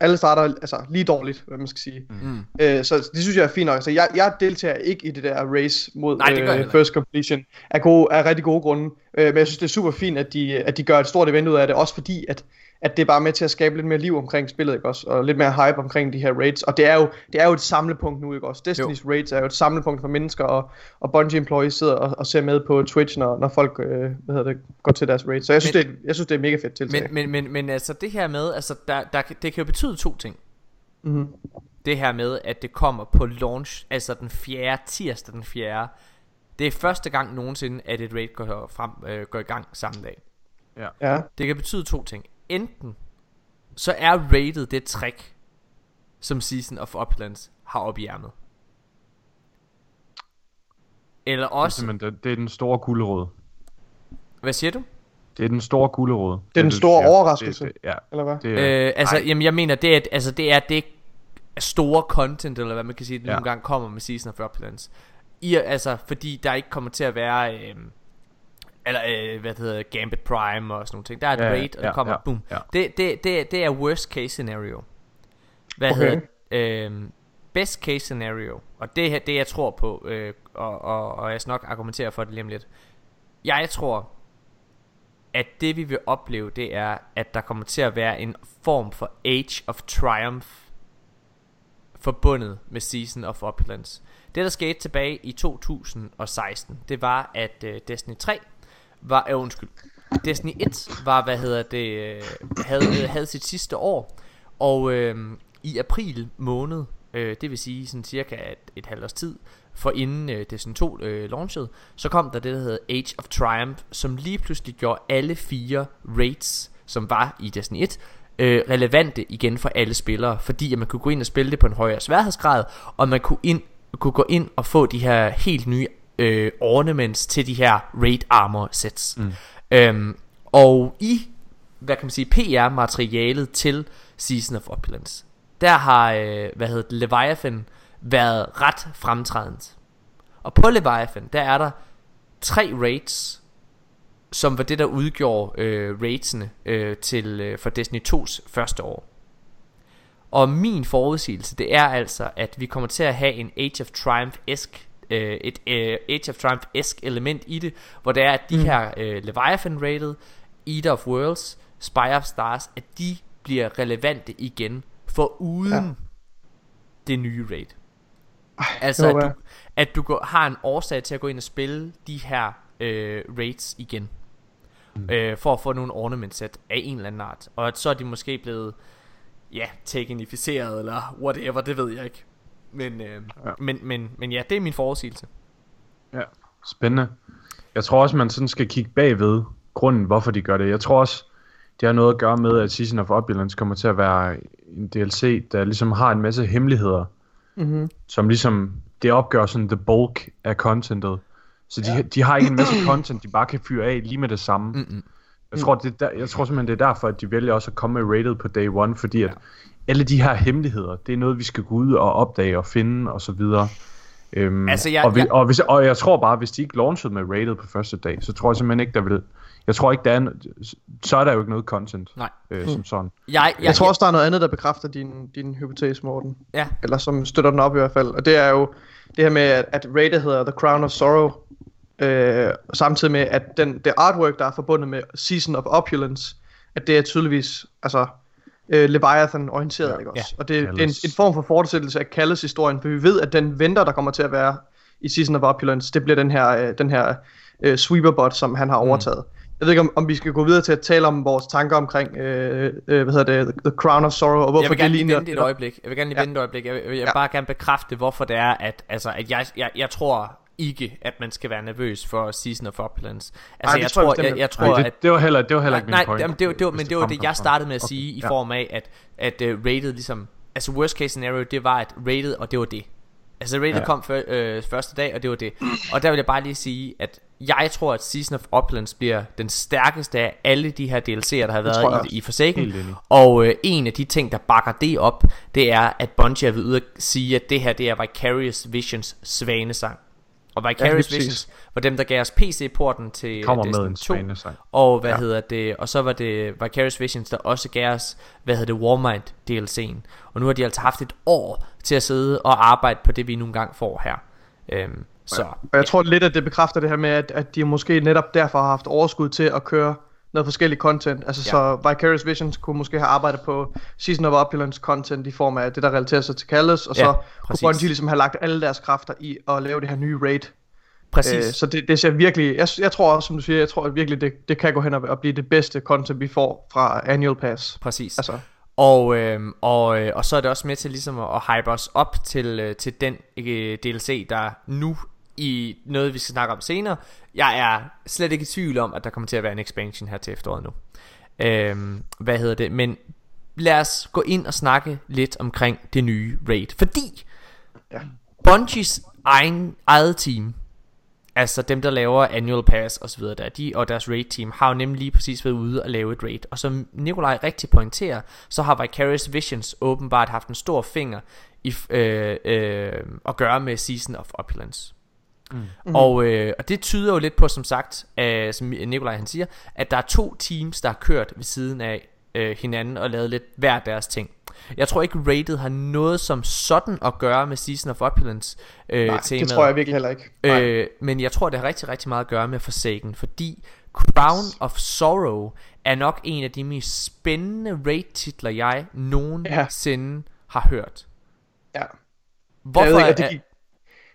alle starter altså, lige dårligt, hvad man skal sige. Mm. Øh, så det synes jeg er fint nok. Altså, jeg, jeg deltager ikke i det der race mod Nej, det øh, first completion af, gode, af rigtig gode grunde. Øh, men jeg synes, det er super fint, at de, at de gør et stort event ud af det, også fordi, at, at det er bare med til at skabe lidt mere liv omkring spillet, ikke også? Og lidt mere hype omkring de her raids. Og det er jo, det er jo et samlepunkt nu, ikke også? Destiny's raids er jo et samlepunkt for mennesker, og, og Bungie employees sidder og, og ser med på Twitch, når, når folk øh, hvad hedder det, går til deres raids. Så jeg synes, Men- det, er, jeg synes det er mega fedt tiltag. Men, men, men, men altså det her med, altså der, der, det kan jo betyde to ting. Mhm. Det her med, at det kommer på launch, altså den 4. tirsdag den 4. Det er første gang nogensinde, at et raid går, frem, øh, går i gang samme dag. Ja. Det kan betyde to ting. Enten så er rated det trick, som Season of Uplands har op i ærmet. Eller Det er, også, simpelthen, det, det er den store gulerod. hvad siger du? Det er den store gulerod. Det er den store overraskelse. Det, det, ja, Eller hvad? det er, Øh, altså, ej. jamen, jeg mener, det er, altså, det er det store content, eller hvad man kan sige, det Ja. nogle gange kommer med Season of Opulence. I, altså, fordi der ikke kommer til at være, øh, eller øh, hvad det hedder, Gambit Prime og sådan nogle ting. Der er et Ja, raid, og ja, der kommer, ja, boom. ja. Det, det, det, det er worst case scenario. Hvad Okay. hedder? Øh, best case scenario, og det her, det jeg tror på, øh, og, og, og jeg skal nok argumentere for det lige om lidt. Jeg tror, at det vi vil opleve, det er, at der kommer til at være en form for Age of Triumph forbundet med Season of Opulence. Det der skete tilbage i 2016, det var at uh, Destiny 3 var, øh, undskyld, Destiny 1 var, hvad hedder det, øh, havde, øh, havde sit sidste år, og øh, i april måned, øh, det vil sige sådan cirka et, et halvt års tid, for inden øh, Destiny 2 øh, launchede, så kom der det, der hedder Age of Triumph, som lige pludselig gjorde alle fire raids, som var i Destiny 1, øh, relevante igen for alle spillere, fordi at man kunne gå ind og spille det på en højere sværhedsgrad, og man kunne, ind, kunne gå ind og få de her helt nye øh, ornaments til de her raid armor sets. Mm. Øhm, og i, hvad kan man sige, PR-materialet til Season of Opulence, der har, øh, hvad hedder det, Leviathan været ret fremtrædende. Og på Leviathan, der er der tre raids, som var det, der udgjorde øh, raidsene øh, til, øh, for Destiny 2's første år. Og min forudsigelse, det er altså, at vi kommer til at have en Age of Triumph-esk, øh, et øh, Age of Triumph-esk element i det, hvor det er, at de mm. her øh, Leviathan-rated, Eater of Worlds, Spire of Stars, at de bliver relevante igen, for uden ja. Det nye raid. Altså, at du, at du går, har en årsag til at gå ind og spille de her øh, raids igen. Mm. Øh, for at få nogle ornament set af en eller anden art. Og at så er de måske blevet, ja, teknificeret eller whatever, det ved jeg ikke. Men, øh, ja. Men, men, men ja, det er min forudsigelse. Ja, spændende. Jeg tror også, man sådan skal kigge bagved grunden, hvorfor de gør det. Jeg tror også, det har noget at gøre med, at Season of Opulence kommer til at være en DLC, der ligesom har en masse hemmeligheder, Mm-hmm. som ligesom, det opgør sådan the bulk af contentet. Så de, ja. de har ikke en masse content, de bare kan fyre af lige med det samme. Mm-mm. Jeg tror, det er der, jeg tror simpelthen, det er derfor, at de vælger også at komme med rated på day one, fordi at alle de her hemmeligheder, det er noget, vi skal gå ud og opdage og finde og så videre. Øhm, Altså, jeg- og, vi, jeg- og, hvis, og jeg tror bare, hvis de ikke launchede med rated på første dag, så tror jeg simpelthen ikke, der vil... Jeg tror ikke, der er... en- Så er der jo ikke noget content, Nej. øh, som sådan. Jeg, jeg, Jeg tror også, der er noget andet, der bekræfter din, din hypotese, Morten. Ja, Eller som støtter den op i hvert fald. Og det er jo det her med, at, at Rated hedder The Crown of Sorrow. Øh, samtidig med, at den, det artwork, der er forbundet med Season of Opulence, at det er tydeligvis altså, øh, Leviathan-orienteret, Ja. ikke også? Ja. Og det, er en, en form for fortsættelse af Kalles historien, for vi ved, at den venter, der kommer til at være i Season of Opulence, det bliver den her, øh, den her øh, sweeperbot, som han har overtaget. Jeg ved ikke, om, om vi skal gå videre til at tale om vores tanker omkring, øh, øh, hvad hedder det, The Crown of Sorrow, og hvorfor jeg vil gerne det lige ligner... vente et øjeblik. Jeg vil gerne lige Ja. vente et øjeblik. Jeg vil, jeg vil Ja. bare gerne bekræfte, hvorfor det er, at, altså, at jeg, jeg, jeg tror ikke, at man skal være nervøs for Season of Opulence. Altså, det jeg, tror jeg jeg, tror, Nej, at det, det, var heller, det var heller ikke nej, min point. jamen, det, var- det, var, men det var kom det, jeg startede med at Okay, sige i ja. form af, at, at uh, rated ligesom, altså worst case scenario, det var at rated, og det var det. Altså rated ja. Kom før, øh, første dag, og det var det. Og der vil jeg bare lige sige, at jeg tror, at Season of Opulence bliver den stærkeste af alle de her DLC'er, der har været i, i Forsaken. Og øh, en af de ting, der bakker det op, det er, at Bungie er ved at sige, at det her, det er Vicarious Visions svanesang. Og Ja, Vicarious præcis. Visions var dem, der gav os PC-porten til Kommer med Destiny en 2. svanesang. Og hvad ja. Ja. hedder det? Og så var det Vicarious Visions, der også gav os, hvad hedder det, Warmind DLC'en. Og nu har de altså haft et år til at sidde og arbejde på det, vi nogle gange får her. Øhm, så Og jeg tror lidt, at det bekræfter det her med, at, at de måske netop derfor har haft overskud til at køre noget forskelligt content. Altså Ja. så Vicarious Visions kunne måske have arbejdet på Season of Opulence content i form af det, der relaterer sig til Callis, og Ja, så præcis. kunne Bungie ligesom have lagt alle deres kræfter i at lave det her nye raid. præcis. Øh, så det, det ser virkelig, jeg, jeg tror også, som du siger, jeg tror virkelig, det, det kan gå hen og, og blive det bedste content, vi får fra Annual Pass. præcis. Altså, Og, øhm, og, øh, og så er det også med til ligesom at, at hype os op til, øh, til den øh, DLC, der nu i noget, vi skal snakke om senere. Jeg er slet ikke i tvivl om, at der kommer til at være en expansion her til efteråret nu. Øhm, hvad hedder det? Men lad os gå ind og snakke lidt omkring det nye raid. Fordi Ja. Bungies egen, eget team Altså dem der laver annual pass og så videre der, de og deres raid team har jo nemlig lige præcis været ude og lave et raid. Og som Nikolaj rigtig pointerer, så har Vicarious Visions åbenbart haft en stor finger i øh, øh, at gøre med Season of Opulence. Mm. Og, øh, og det tyder jo lidt på, som sagt, øh, som Nikolaj han siger, at der er to teams, der har kørt ved siden af øh, hinanden og lavet lidt hver deres ting. Jeg tror ikke rated har noget som sådan at gøre med Season of Opulence øh, Nej, temaet. det tror jeg virkelig heller ikke. Nej. Øh, men jeg tror det har rigtig rigtig meget at gøre med Forsaken Fordi Crown of Sorrow Er nok en af de mest spændende raid titler Jeg nogensinde ja. har hørt Ja. Hvorfor jeg ved ikke, det gik-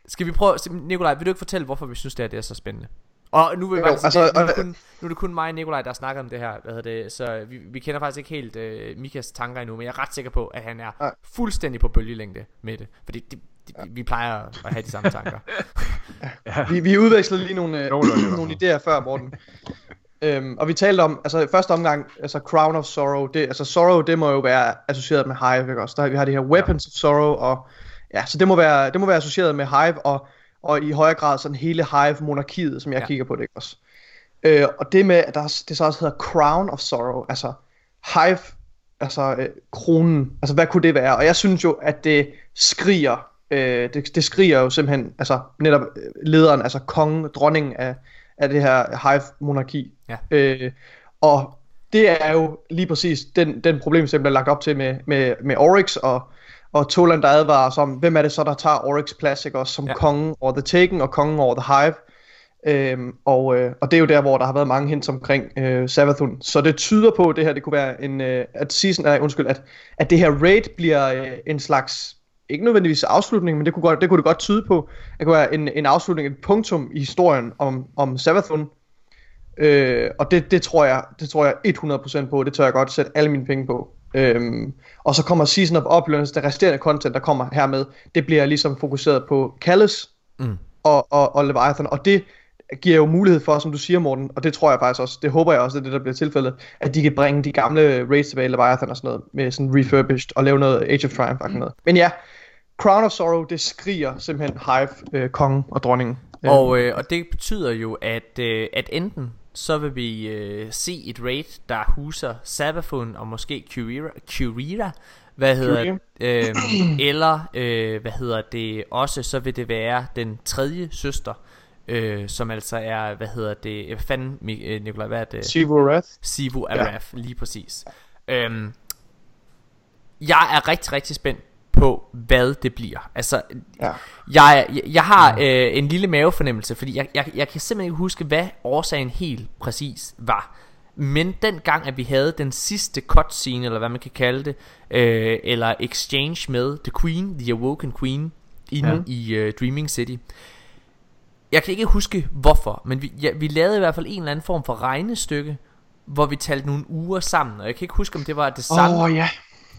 Skal vi prøve Nikolaj vil du ikke fortælle hvorfor vi synes det, er, det er så spændende og nu, vil Jo, jeg faktisk, altså, nu, er det kun, nu er det kun mig og Nikolaj, der har snakket om det her. Hvad hedder det? Så vi, vi kender faktisk ikke helt øh, Mikas tanker endnu, men jeg er ret sikker på, at han er Nej. fuldstændig på bølgelængde med det. Fordi det, det, vi plejer at have de samme tanker. [LAUGHS] Vi, vi udvekslede lige nogle, øh, [CLEARS THROAT] nogle idéer før, Morten. øhm, og vi talte om, altså første omgang, altså Crown of Sorrow, det, altså Sorrow, det må jo være associeret med Hive, ikke også? Der, vi har det her Weapons ja. of Sorrow, og ja, så det må være, det må være associeret med Hive, og, og i højere grad sådan hele Hive-monarkiet, som jeg Ja. kigger på det, ikke også? Øh, og det med, at der, er- det så også hedder Crown of Sorrow, altså Hive, altså øh, kronen, altså hvad kunne det være? Og jeg synes jo, at det skriger, øh, det, det skriger jo simpelthen, altså netop øh, lederen, altså kongen, dronningen af, af det her Hive-monarki. Ja. Øh, og det er jo lige præcis den, den problem, som bliver lagt op til med, med, med Oryx og, og Toland, der advarer os om, hvem er det så, der tager Oryx ikke? Også som Ja. kongen over The Taken og kongen over The Hive. Øhm, og, øh, og det er jo der, hvor der har været mange hints omkring øh, Savathun. Så det tyder på, at det her det kunne være en, øh, at season, øh, undskyld, at, at det her raid bliver øh, en slags, ikke nødvendigvis afslutning, men det kunne, godt, det kunne det godt tyde på. Det kunne være en, en afslutning, et punktum i historien om, om Savathun. Øh, og det, det, tror jeg, det tror jeg 100% på, det tør jeg godt sætte alle mine penge på. Øhm, og så kommer Season of Opulence, det resterende content, der kommer hermed, det bliver ligesom fokuseret på Callus Mm. og, og, og Leviathan, og det giver jo mulighed for, som du siger Morten, og det tror jeg faktisk også, det håber jeg også, det er det, der bliver tilfældet, at de kan bringe de gamle raids tilbage, Leviathan og sådan noget, med sådan refurbished, og lave noget Age of Triumph og sådan noget. Men ja, Crown of Sorrow, det skriger simpelthen Hive, øh, kongen og dronningen. Og, øh, og det betyder jo, at, øh, at enten så vil vi øh, se et raid, der huser Sabafun og måske Curira, Curira hvad hedder øh, [CLEARS THROAT] eller øh, hvad hedder det også, så vil det være den tredje søster, øh, som altså er, hvad hedder det, hvad fanden, øh, Nikolaj, hvad er det? Sivu Wrath. Sivu Araf, ja. lige præcis. Øhm, jeg er rigtig, rigtig spændt på, hvad det bliver. Altså, Ja. jeg, jeg, jeg har øh, en lille mavefornemmelse, fordi jeg, jeg, jeg kan simpelthen ikke huske, hvad årsagen helt præcis var. Men den gang, at vi havde den sidste cutscene, eller hvad man kan kalde det, øh, eller exchange med The Queen, The Awoken Queen, inde ja. i øh, Dreaming City. Jeg kan ikke huske hvorfor, men vi, ja, vi lavede i hvert fald en eller anden form for regnestykke, hvor vi talte nogle uger sammen, og jeg kan ikke huske, om det var det samme. Oh, ja.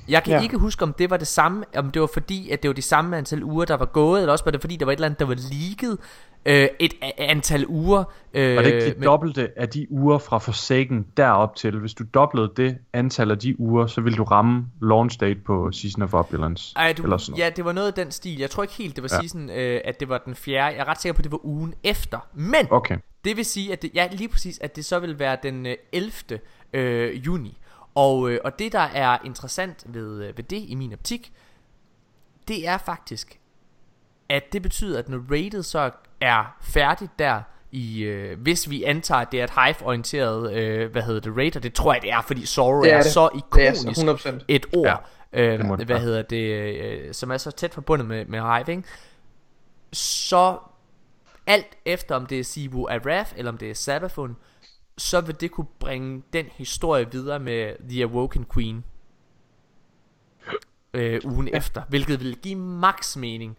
Jeg kan ja. Ikke huske, om det var det samme, om det var fordi, at det var de samme antal uger, der var gået, eller også var det fordi, der var et eller andet, der var leaget øh, et a- antal uger. Øh, Og det ikke det men- dobbelte af de uger fra Forsaken derop til. Hvis du doblede det antal af de uger, så vil du ramme launch date på Season of Opulence. Ej, du, eller sådan noget. ja, det var noget af den stil. Jeg tror ikke helt, det var Ja. ja. season, øh, at det var den fjerde. Jeg er ret sikker på, at det var ugen efter. Men Okay. det vil sige, at det, ja, lige præcis, at det så vil være den øh, 11. Øh, juni. Og, øh, og det, der er interessant ved, øh, ved det i min optik, det er faktisk, at det betyder, at når rated så er færdigt der, i, øh, hvis vi antager, at det er et hive-orienteret, øh, hvad hedder det, og det tror jeg, det er, fordi Sorrow Det er, er det. så Det er ikonisk så 100%. et ord, Ja, øh, det hvad hedder det, øh, som er så tæt forbundet med, med Hive, ikke? så alt efter om det er Sibu Araf, eller om det er Sabafun, så vil det kunne bringe den historie videre med The Awoken Queen øh, ugen ja. efter, hvilket vil give max mening.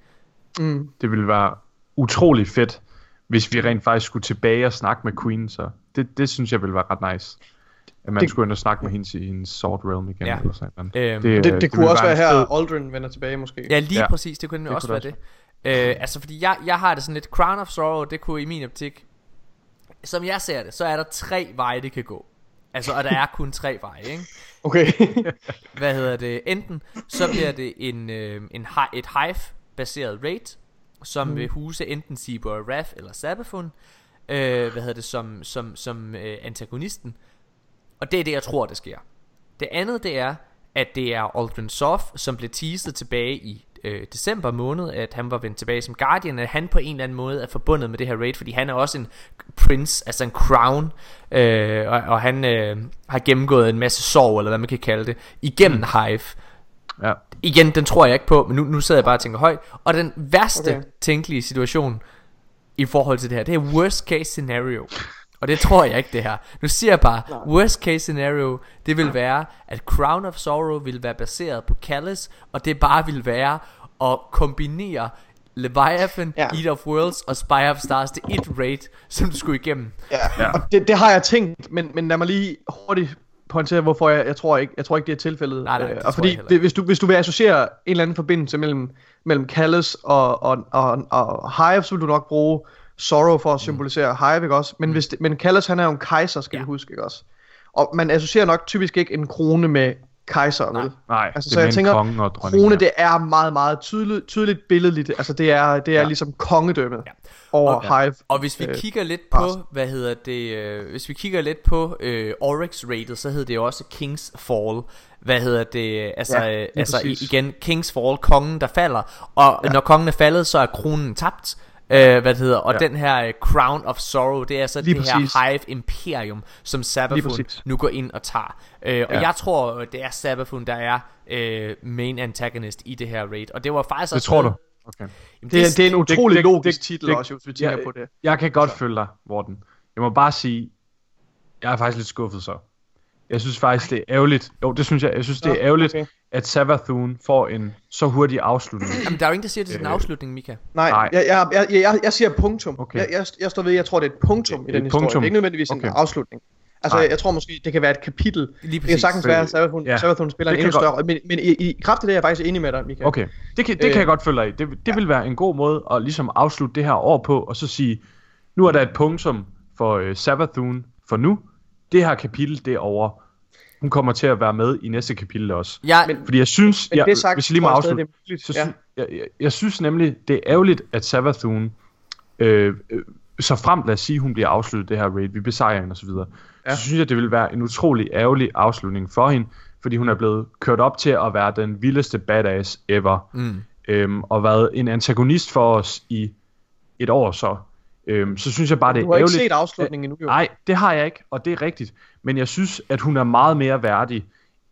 Mm. Det ville være utrolig fedt, hvis vi rent faktisk skulle tilbage og snakke med Queen. Så det, det synes jeg ville være ret nice. At man det... Det- skulle ind og snakke med hende i en Sword Realm igen. Ja. Eller sådan noget. Øhm, Det, Det, øh, det kunne også være her, Aldrin vender tilbage måske. Ja, lige Ja. præcis, det kunne det Det også kunne være det det. Øh, altså, fordi jeg, jeg har det sådan lidt, Crown of Sorrow, det kunne i min optik, som jeg ser det, så er der tre veje, det kan gå. Altså, og der er kun tre veje, ikke? Okay. [LAUGHS] Hvad hedder det? Enten så bliver det en, øh, en et hive-baseret raid, som mm. vil huse enten Zebra Wrath eller Sabafun, øh, hvad hedder det, som, som, som øh, antagonisten. Og det er det, jeg tror, der sker. Det andet, det er, at det er Aldrin Soft, som blev teaset tilbage i øh, december måned, at han var vendt tilbage som Guardian, at han på en eller anden måde er forbundet med det her raid, fordi han er også en prince, altså en crown, øh, og, og han øh, har gennemgået en masse sorg, eller hvad man kan kalde det, igennem mm. Hive. Ja. Igen, den tror jeg ikke på, men nu, nu sidder jeg bare og tænker højt. Og den værste Okay. tænkelige situation i forhold til det her, det er worst case scenario. Og det tror jeg ikke det her. Nu siger jeg bare, worst case scenario, det vil være, at Crown of Sorrow vil være baseret på Callus, og det bare vil være at kombinere Leviathan, Ja. Eat of Worlds og Spy of Stars til et raid, som du skulle igennem. Ja, Ja. og det, det har jeg tænkt, men, men lad mig lige hurtigt pointere, hvorfor jeg, jeg tror ikke, jeg tror ikke det er tilfældet. Nej, nej, det Øh, tror og fordi det, hvis, du, hvis du vil associere en eller anden forbindelse mellem, mellem Callus og, og, og, og Hive, så vil du nok bruge Sorrow for at symbolisere Hive, ikke også? Men, hvis det, men Callus, han er jo en kejser, skal ja. Ja. vi huske, ikke også? Og man associerer nok typisk ikke en krone med kejser, Nej. vel? Nej, Altså, det så jeg tænker, en konge og dronning. Krone, det er meget, meget tydeligt, tydeligt billedligt. Altså, det er, det er Ja. ligesom kongedømmet Ja. over Og- Hive. Og hvis vi øh, kigger lidt på, hvad hedder det, øh, hvis vi kigger lidt på øh, Oryx rated, så hedder det jo også King's Fall. Hvad hedder det, altså, Ja, ja, lige altså præcis. igen, King's Fall, kongen der falder. Og Ja. ja. når kongen er faldet, så er kronen tabt. Øh, hvad det hedder, og Ja. den her øh, Crown of Sorrow Det er så Lige det præcis. her Hive Imperium Som Sabafun nu går ind og tager øh, Og Ja. jeg tror det er Sabafun Der er øh, main antagonist i det her raid Og det var faktisk Det også tror du? Okay. Jamen, Det, er- det er en utrolig det- logisk det- titel det- også, hvis vi tænker jeg, på det. Jeg kan godt følge dig, Morten. Jeg må bare sige, jeg er faktisk lidt skuffet så. Jeg synes faktisk, det er ærgerligt. Jo, det synes jeg. Jeg synes, det er ærgerligt, okay. at Savathun får en så hurtig afslutning. [CLEARS THROAT] Jamen der er jo ingen der siger det er en Øh, afslutning Mika Nej, Nej. Jeg, jeg, jeg, jeg, jeg siger punktum. Okay. Jeg, jeg, jeg står ved, jeg tror, det er et punktum i Et den historie. punktum. Det er ikke nødvendigvis en Okay. afslutning. Altså, Nej. jeg, jeg tror måske, det kan være et kapitel. Lige Det kan sagtens være, at Savathun, ja. ja. Savathun spiller Det en kan endnu godt- større Men, men i, i kraft af det er jeg faktisk enig med dig, Michael. Okay, det kan, det kan Øh. jeg godt følge dig i. Det, det vil være en god måde at ligesom afslutte det her år på, og så sige, nu er der et punktum for øh, Savathun for nu. Det her kapitel, det er over. Hun kommer til at være med i næste kapitel også. jeg, Men- Fordi jeg synes, Men jeg, det sagt, hvis jeg lige må afslutte, det muligt. så ja. sy- jeg, jeg, jeg synes nemlig, det er ærgerligt, at Savathun, øh, øh, så frem lad os sige, hun bliver afsluttet det her raid, vi besejrer hende osv., ja. Ja. så synes jeg, det vil være en utrolig ærgerlig afslutning for hende, fordi hun er blevet kørt op til at være den vildeste badass ever, mm. øhm, og været en antagonist for os i et år så. Øhm, så synes jeg bare, det Du er har ikke set afslutningen endnu, jo. Nej, det har jeg ikke, og det er rigtigt. Men jeg synes, at hun er meget mere værdig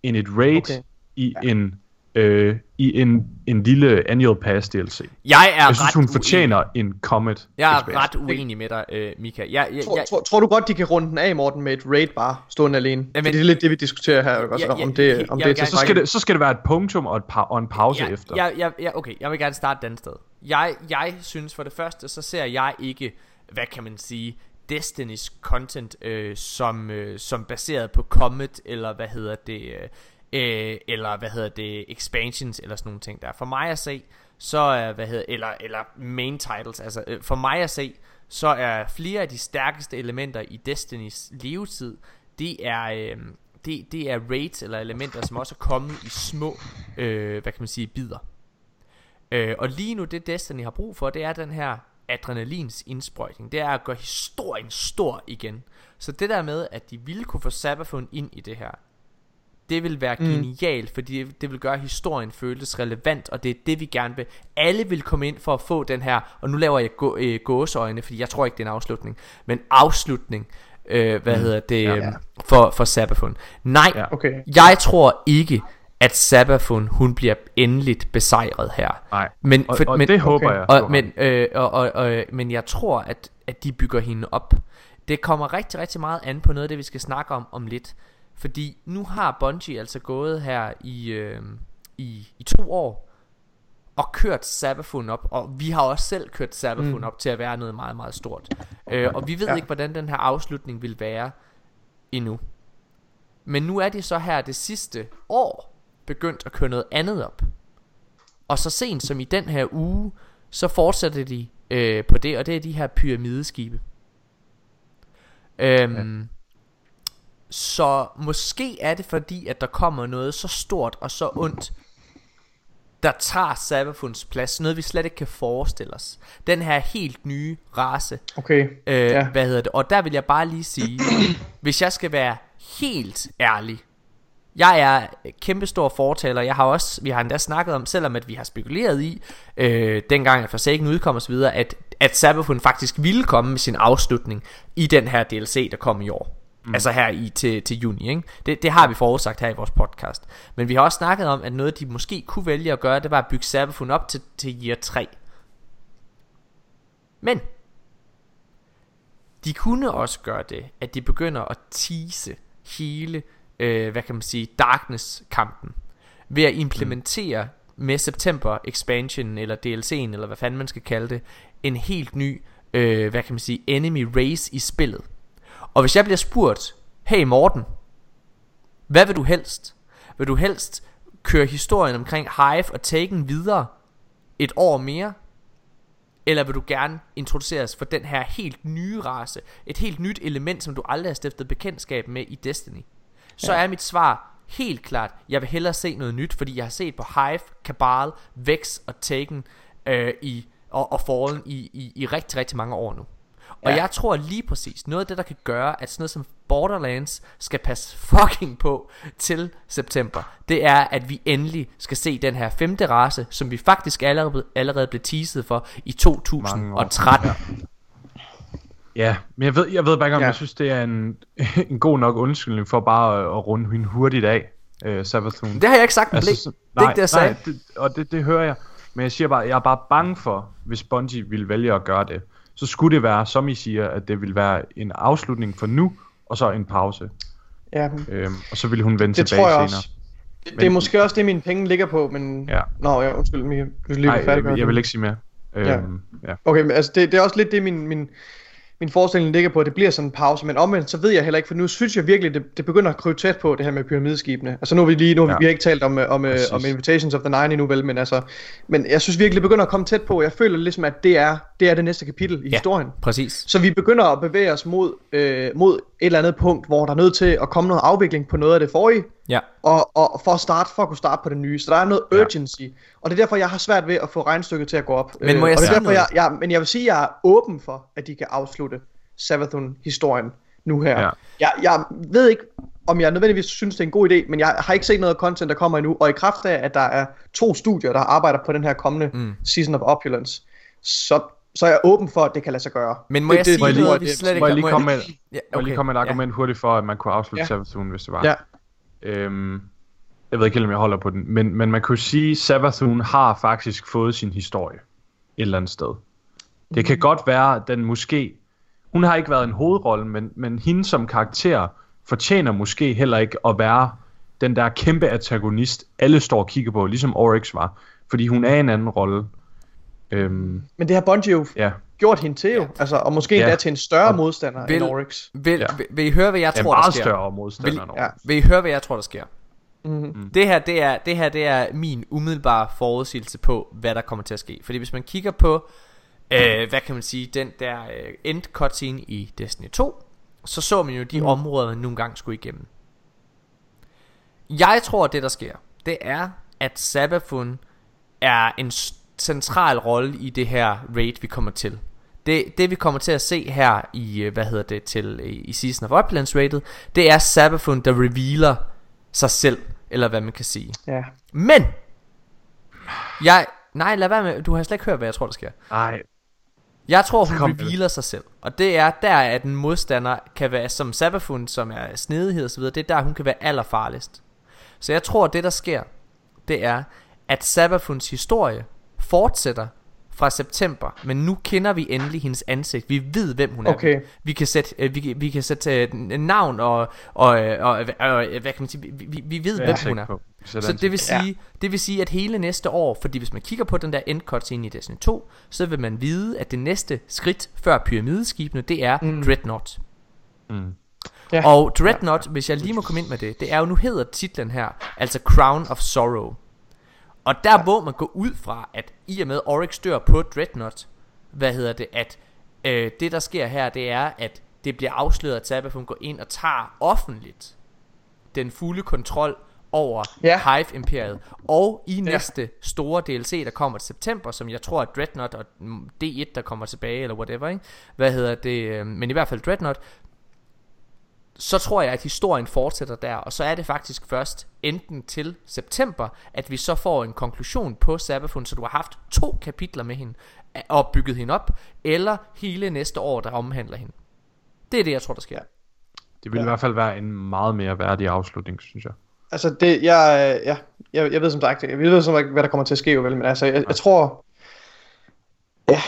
end et raid okay. I en øh, i en, en lille annual pass DLC. jeg er Jeg synes, ret hun uenig. fortjener en Comet Jeg er expansion. ret uenig med dig, øh, Mika. Jeg, jeg, Tror, jeg, tror, tror du godt, de kan runde den af, Morten, med et raid bare stående alene? Jamen- det er lidt det, vi diskuterer her, ikke? også? Ja, ja, om det, jeg- om jeg det er gerne- Så skal, det, så skal det være et punktum og, et pa- og en pause jeg, efter. Jeg, jeg, jeg, okay, jeg vil gerne starte andet sted. Jeg, jeg synes for det første, så ser jeg ikke, hvad kan man sige, Destiny's content øh, som, øh, som baseret på Comet, eller hvad hedder det, øh, øh, eller hvad hedder det, expansions, eller sådan nogle ting der. For mig at se, så er, hvad hedder, eller, eller main titles, altså øh, for mig at se, så er flere af de stærkeste elementer i Destinys levetid, det er, øh, det, det er raids eller elementer, som også er kommet i små, øh, hvad kan man sige, bidder. Øh, og lige nu, det Destiny har brug for, det er den her adrenalins indsprøjtning. Det er at gøre historien stor igen. Så det der med, at de ville kunne få Sabafun ind i det her, det vil være mm. genialt, fordi det vil gøre, historien føles relevant, og det er det, vi gerne vil. Alle vil komme ind for at få den her, og nu laver jeg gå, øh, gåseøjne, fordi jeg tror ikke, det er en afslutning, men afslutning, øh, hvad mm. hedder det, Ja. ja. for, for Sabafun. Nej, ja. Okay. jeg tror ikke, at Sabafun, hun bliver endeligt besejret her. Nej, Men, og, for, og men, det håber okay. jeg. og, men, øh, og, og, og, men jeg tror, at, at de bygger hende op. Det kommer rigtig, rigtig meget an på noget af det, vi skal snakke om om lidt. Fordi nu har Bungie altså gået her i, øh, i, i to år og kørt Sabafun op. Og vi har også selv kørt Sabafun mm. op til at være noget meget, meget stort. Øh, og vi ved Ja. ikke, hvordan den her afslutning vil være endnu. Men nu er det så her det sidste år begyndt at køre noget andet op. Og så sent som i den her uge, så fortsætter de øh, på det, og det er de her pyramideskibe. Øhm, ja. Så måske er det fordi, at der kommer noget så stort og så ondt der tager Sabafuns plads, noget vi slet ikke kan forestille os. Den her helt nye race. Okay. Øh, ja. Hvad hedder det? Og der vil jeg bare lige sige, [COUGHS] hvis jeg skal være helt ærlig, jeg er kæmpestor fortaler. Jeg har også, vi har endda snakket om, selvom at vi har spekuleret i, øh, dengang at Forsaken udkom videre, at, at Sabafun faktisk ville komme med sin afslutning i den her DLC, der kom i år. Mm. Altså her i til, til juni, ikke? Det, det har vi forudsagt her i vores podcast. Men vi har også snakket om, at noget de måske kunne vælge at gøre, det var at bygge Sabafun op til, til year 3. Men de kunne også gøre det, at de begynder at tease hele, øh, hvad kan man sige, Darkness-kampen. Ved at implementere mm. med September expansion eller DLC'en, eller hvad fanden man skal kalde det, en helt ny, øh, hvad kan man sige, enemy race i spillet. Og hvis jeg bliver spurgt, hey Morten, hvad vil du helst? Vil du helst køre historien omkring Hive og Taken videre et år mere? Eller vil du gerne introduceres for den her helt nye race Et helt nyt element, som du aldrig har stiftet bekendtskab med i Destiny Så ja. er mit svar helt klart Jeg vil hellere se noget nyt, fordi jeg har set på Hive, Cabal, Vex og Taken øh, i, og, og Fallen i, i, i rigtig, rigtig mange år nu og Ja. jeg tror lige præcis, noget af det der kan gøre, at sådan noget som Borderlands skal passe [LAUGHS] fucking på til september, det er, at vi endelig skal se den her femte race, som vi faktisk allerede, allerede blev teaset for i Mange år. 2013. Ja, men jeg ved, jeg ved bare ikke, om Ja. ja. jeg synes, det er en, [LAUGHS] en god nok undskyldning for bare at, at runde hende hurtigt af, uh, Savathun. Det har jeg ikke sagt, altså, så- det er ikke det, jeg sagde. Nej, det, og det, det hører jeg. Men jeg siger bare, jeg er bare bange for, hvis Bungie ville vælge at gøre det, så skulle det være, som I siger, at det ville være en afslutning for nu, og så en pause. Ja, Øhm, og så ville hun vende det tilbage tror jeg senere. også. Det, det er måske også det, mine penge ligger på, men... Ja. Nå, ja, undskyld, Michael. Du skal lige Nej, færdig. jeg, jeg vil ikke sige mere. Ja. Øhm, ja. Okay, men altså det, det er også lidt det, min, min, min forestilling ligger på, at det bliver sådan en pause, men omvendt, så ved jeg heller ikke, for nu synes jeg virkelig, det, det begynder at krybe tæt på, det her med pyramideskibene. Altså nu er vi lige, nu ja. Ja. vi har ikke talt om, øh, om, øh, Præcis. om Invitations of the Nine endnu vel, men altså, men jeg synes virkelig, det begynder at komme tæt på. Jeg føler ligesom, at det er det, er det næste kapitel i Ja. historien. Præcis. Så vi begynder at bevæge os mod, øh, mod et eller andet punkt, hvor der er nødt til at komme noget afvikling på noget af det forrige, Ja. og, og for at starte, for at kunne starte på det nye. Så der er noget Ja. urgency, og det er derfor, jeg har svært ved at få regnstykket til at gå op. Men må jeg og det er sige derfor, jeg, jeg, men jeg vil sige, at jeg er åben for, at de kan afslutte Savathun-historien nu her. Ja. Jeg, jeg ved ikke, om jeg nødvendigvis synes, det er en god idé, men jeg har ikke set noget content, der kommer endnu, og i kraft af, at der er to studier, der arbejder på den her kommende mm. Season of Opulence, så, så er jeg åben for, at det kan lade sig gøre. Men må det, jeg det, sige noget, vi slet Må jeg ikke lige komme med, Ja, må jeg lige komme med et argument hurtigt for, at man kunne afslutte Ja. ja. Savathun, hvis det var. Ja. Øhm, jeg ved ikke helt, om jeg holder på den, men, men man kunne sige, at Savathun har faktisk fået sin historie et eller andet sted. Det kan godt være, at den måske... Hun har ikke været en hovedrolle, men, men hende som karakter fortjener måske heller ikke at være den der kæmpe antagonist, alle står og kigger på, ligesom Oryx var. Fordi hun er en anden rolle. Øhm, Men det har Bungie jo ja. Gjort hende til jo, altså, og måske Ja. endda til en større modstander Vil- end Oryx. Vil, Ja. vil, vil I høre, hvad jeg tror, der meget sker? større modstander Vil- end ja. Oryx. Vil I høre, hvad jeg tror, der sker? Mm-hmm. Det her, det er, det her, det er min umiddelbare forudsigelse på, hvad der kommer til at ske. Fordi hvis man kigger på, øh, hvad kan man sige, den der øh, end cutscene i Destiny 2, så så man jo de Mm. mm. områder, man nogle gange skulle igennem. Jeg tror, det der sker, det er, at Sabafun er en central rolle i det her raid, vi kommer til. Det, det vi kommer til at se her i, øh, hvad hedder det, til i, i Season of Opulence raidet, det er Sabafun, der revealer sig selv, eller hvad man kan sige. Ja. Men! Jeg Nej lad være med Du har slet ikke hørt hvad jeg tror der sker. Nej, Jeg tror hun revealer sig selv. Og det er der at en modstander Kan være som Sabafun Som er snedighed og så videre Det er der hun kan være allerfarligst. Så jeg tror det der sker Det er at Sabafuns historie Fortsætter fra september Men nu kender vi endelig hendes ansigt Vi ved hvem hun er Okay. Vi kan sætte, øh, vi, kan- vi kan sætte øh, navn og, og, øh, og, og, og hvad kan man sige Vi, vi, vi ved hvem hun er På. så det vil, sige, ja. det vil sige, at hele næste år, fordi hvis man kigger på den der end cutscene i Destiny 2, så vil man vide, at det næste skridt før pyramideskibene, det er mm. Dreadnought. Mm. Ja. Og Dreadnought, hvis jeg lige må komme ind med det, det er jo, nu hedder titlen her, altså Crown of Sorrow. Og der ja. må man gå ud fra, at i og med Oryx dør på Dreadnought, hvad hedder det, at øh, det der sker her, det er, at det bliver afsløret, at Sabafun går ind og tager offentligt den fulde kontrol over Ja. Hive Imperiet. Og i næste store DLC, der kommer til september, som jeg tror er Dreadnought og mm, D1, der kommer tilbage, eller whatever, ikke? Hvad hedder det? øh, Men i hvert fald Dreadnought, så tror jeg, at historien fortsætter der, og så er det faktisk først enten til september, at vi så får en konklusion på Sabafun, så du har haft to kapitler med hende, og bygget hende op, eller hele næste år, der omhandler hende. Det er det, jeg tror, der sker. Det ville ja. i hvert fald være en meget mere værdig afslutning, synes jeg. Altså, det, jeg, ja, jeg, jeg ved som sagt, jeg ved som sagt, hvad der kommer til at ske, vel, men altså, jeg, jeg tror, ja,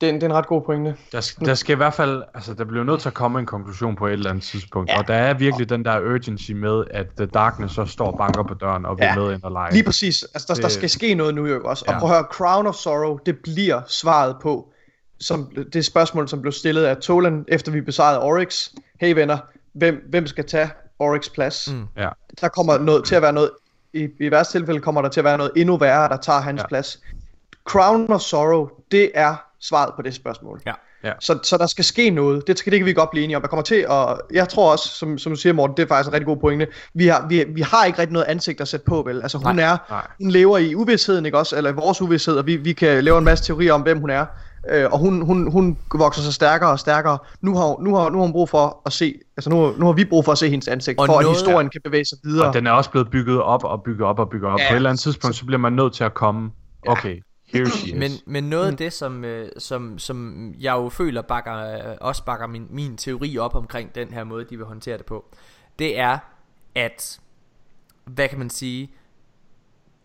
det er, en, det er en ret god pointe. Der, der skal i hvert fald, altså der bliver nødt til at komme en konklusion på et eller andet tidspunkt. Ja. Og der er virkelig den der urgency med, at The Darkness så står og banker på døren og vil Ja. med ind og lege. Lige præcis. Altså, der, Det- der skal ske noget nu jo også. Og Ja. prøv at høre, Crown of Sorrow, det bliver svaret på, som det spørgsmål, som blev stillet af Tolan, efter vi besejrede Oryx. Hey venner, hvem, hvem skal tage Oryx plads? Mm. Ja. Der kommer noget til at være noget, i, i værste tilfælde kommer der til at være noget endnu værre, der tager hans ja. plads. Crown of Sorrow, det er svaret på det spørgsmål. Ja. Ja. Så, så der skal ske noget. Det, skal, det kan vi godt blive enige om. Der kommer til, og jeg tror også, som, som du siger, Morten, det er faktisk en rigtig god pointe. Vi har, vi, vi har ikke rigtig noget ansigt at sætte på, vel? Altså hun Nej, er, nej. hun lever i uvidsheden, ikke også? Eller i vores uvidshed, og vi, vi kan lave en masse teorier om, hvem hun er. Øh, og hun, hun, hun vokser sig stærkere og stærkere. Nu har, nu har, nu har hun brug for at se, altså nu, nu har vi brug for at se hendes ansigt, Og for at noget- historien kan bevæge sig videre. Og den er også blevet bygget op og bygget op og bygget op. Ja. På et eller andet tidspunkt, så bliver man nødt til at komme. Okay, here she is. Men, men noget af det, som, øh, som, som jeg jo føler bakker, øh, også bakker min, min teori op omkring den her måde, de vil håndtere det på, det er, at, hvad kan man sige,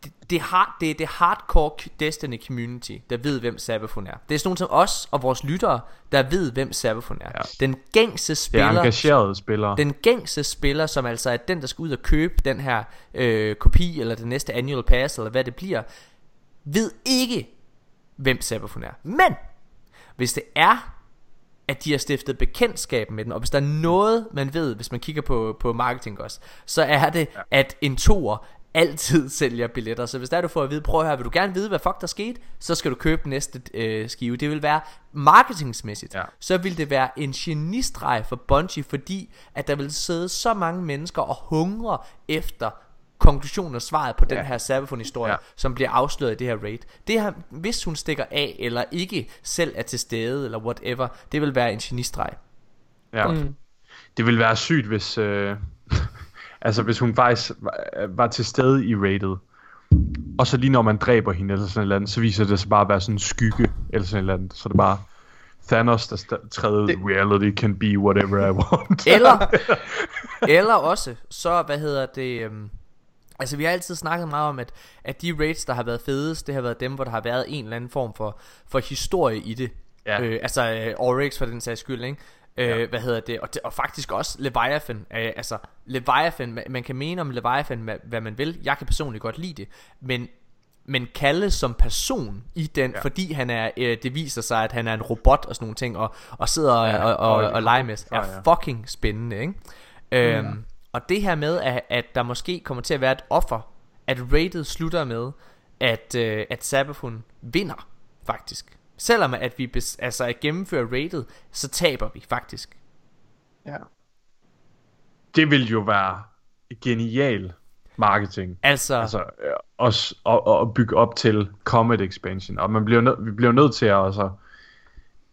det, det, har, det er det hardcore Destiny community, der ved, hvem Sabafun er. Det er sådan nogen som os og vores lyttere, der ved, hvem Sabafun er. Ja. Den gængse det er spiller, engagerede spillere. den gængse spiller, som altså er den, der skal ud og købe den her øh, kopi, eller det næste annual pass, eller hvad det bliver, ved ikke, hvem Sabafun er. Men, hvis det er, at de har stiftet bekendtskab med den, og hvis der er noget, man ved, hvis man kigger på, på marketing også, så er det, ja. at en toer altid [LAUGHS] sælger billetter. Så hvis der er du får at vide, prøv høre, vil du gerne vide, hvad fuck der skete, så skal du købe næste øh, skive. Det vil være marketingsmæssigt, Ja. så vil det være en genistreg for Bungie, fordi at der vil sidde så mange mennesker og hungre efter konklusionen og svaret på den Ja. her Sabafon-historie, Ja. som bliver afsløret i det her raid. Det her, hvis hun stikker af, eller ikke selv er til stede, eller whatever, det vil være en genistreg. Ja. Mm. Det ville være sygt, hvis, øh, [LAUGHS] altså, hvis hun faktisk var, var til stede i rated. Og så lige når man dræber hende eller sådan et eller andet, så viser det sig bare at være sådan en skygge eller sådan et eller andet. Så det er bare Thanos, der st- træder. Det- Reality can be whatever I want. Eller, [LAUGHS] eller også, så hvad hedder det... Øhm, altså vi har altid snakket meget om, at, at de raids, der har været fedest, det har været dem, hvor der har været en eller anden form for, for historie i det. Ja. Øh, altså øh, Oryx for den sags skyld, ikke? Øh, Ja. Hvad hedder det? Og, og faktisk også Leviathan. Øh, altså Leviathan, man, man kan mene om Leviathan, hvad, hvad man vil. Jeg kan personligt godt lide det. Men men Kalle som person i den, ja. Fordi han er, øh, det viser sig, at han er en robot og sådan nogle ting, og, og sidder og, Ja, og, og, og- og leger med, er fucking spændende, ikke? Øhm, og det her med, at, at der måske kommer til at være et offer, at rated slutter med, at, øh, at Sabafun vinder, faktisk. Selvom at vi bes, altså at gennemføre rated, så taber vi faktisk. Ja. Det ville jo være genial marketing. Altså, Altså, øh, også at, at bygge op til Comet Expansion. Og man bliver nød, vi bliver nødt til at også,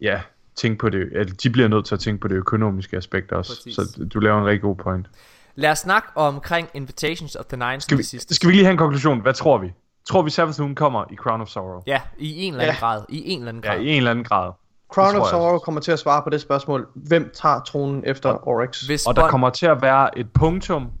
ja, tænke på det. Eller de bliver nødt til at tænke på det økonomiske aspekt også. Præcis. Så du laver en rigtig god point. Lad os snakke omkring Invitations of the Nine Skal vi, sidste. skal vi lige have en konklusion? Hvad tror vi? Tror vi Savathun kommer i Crown of Sorrow? Ja, i en eller anden Ja. grad. I en eller anden Ja, grad. i en eller anden grad. Crown of Sorrow kommer til at svare på det spørgsmål, hvem tager tronen efter Oryx? Hvis Og der kommer til at være et punktum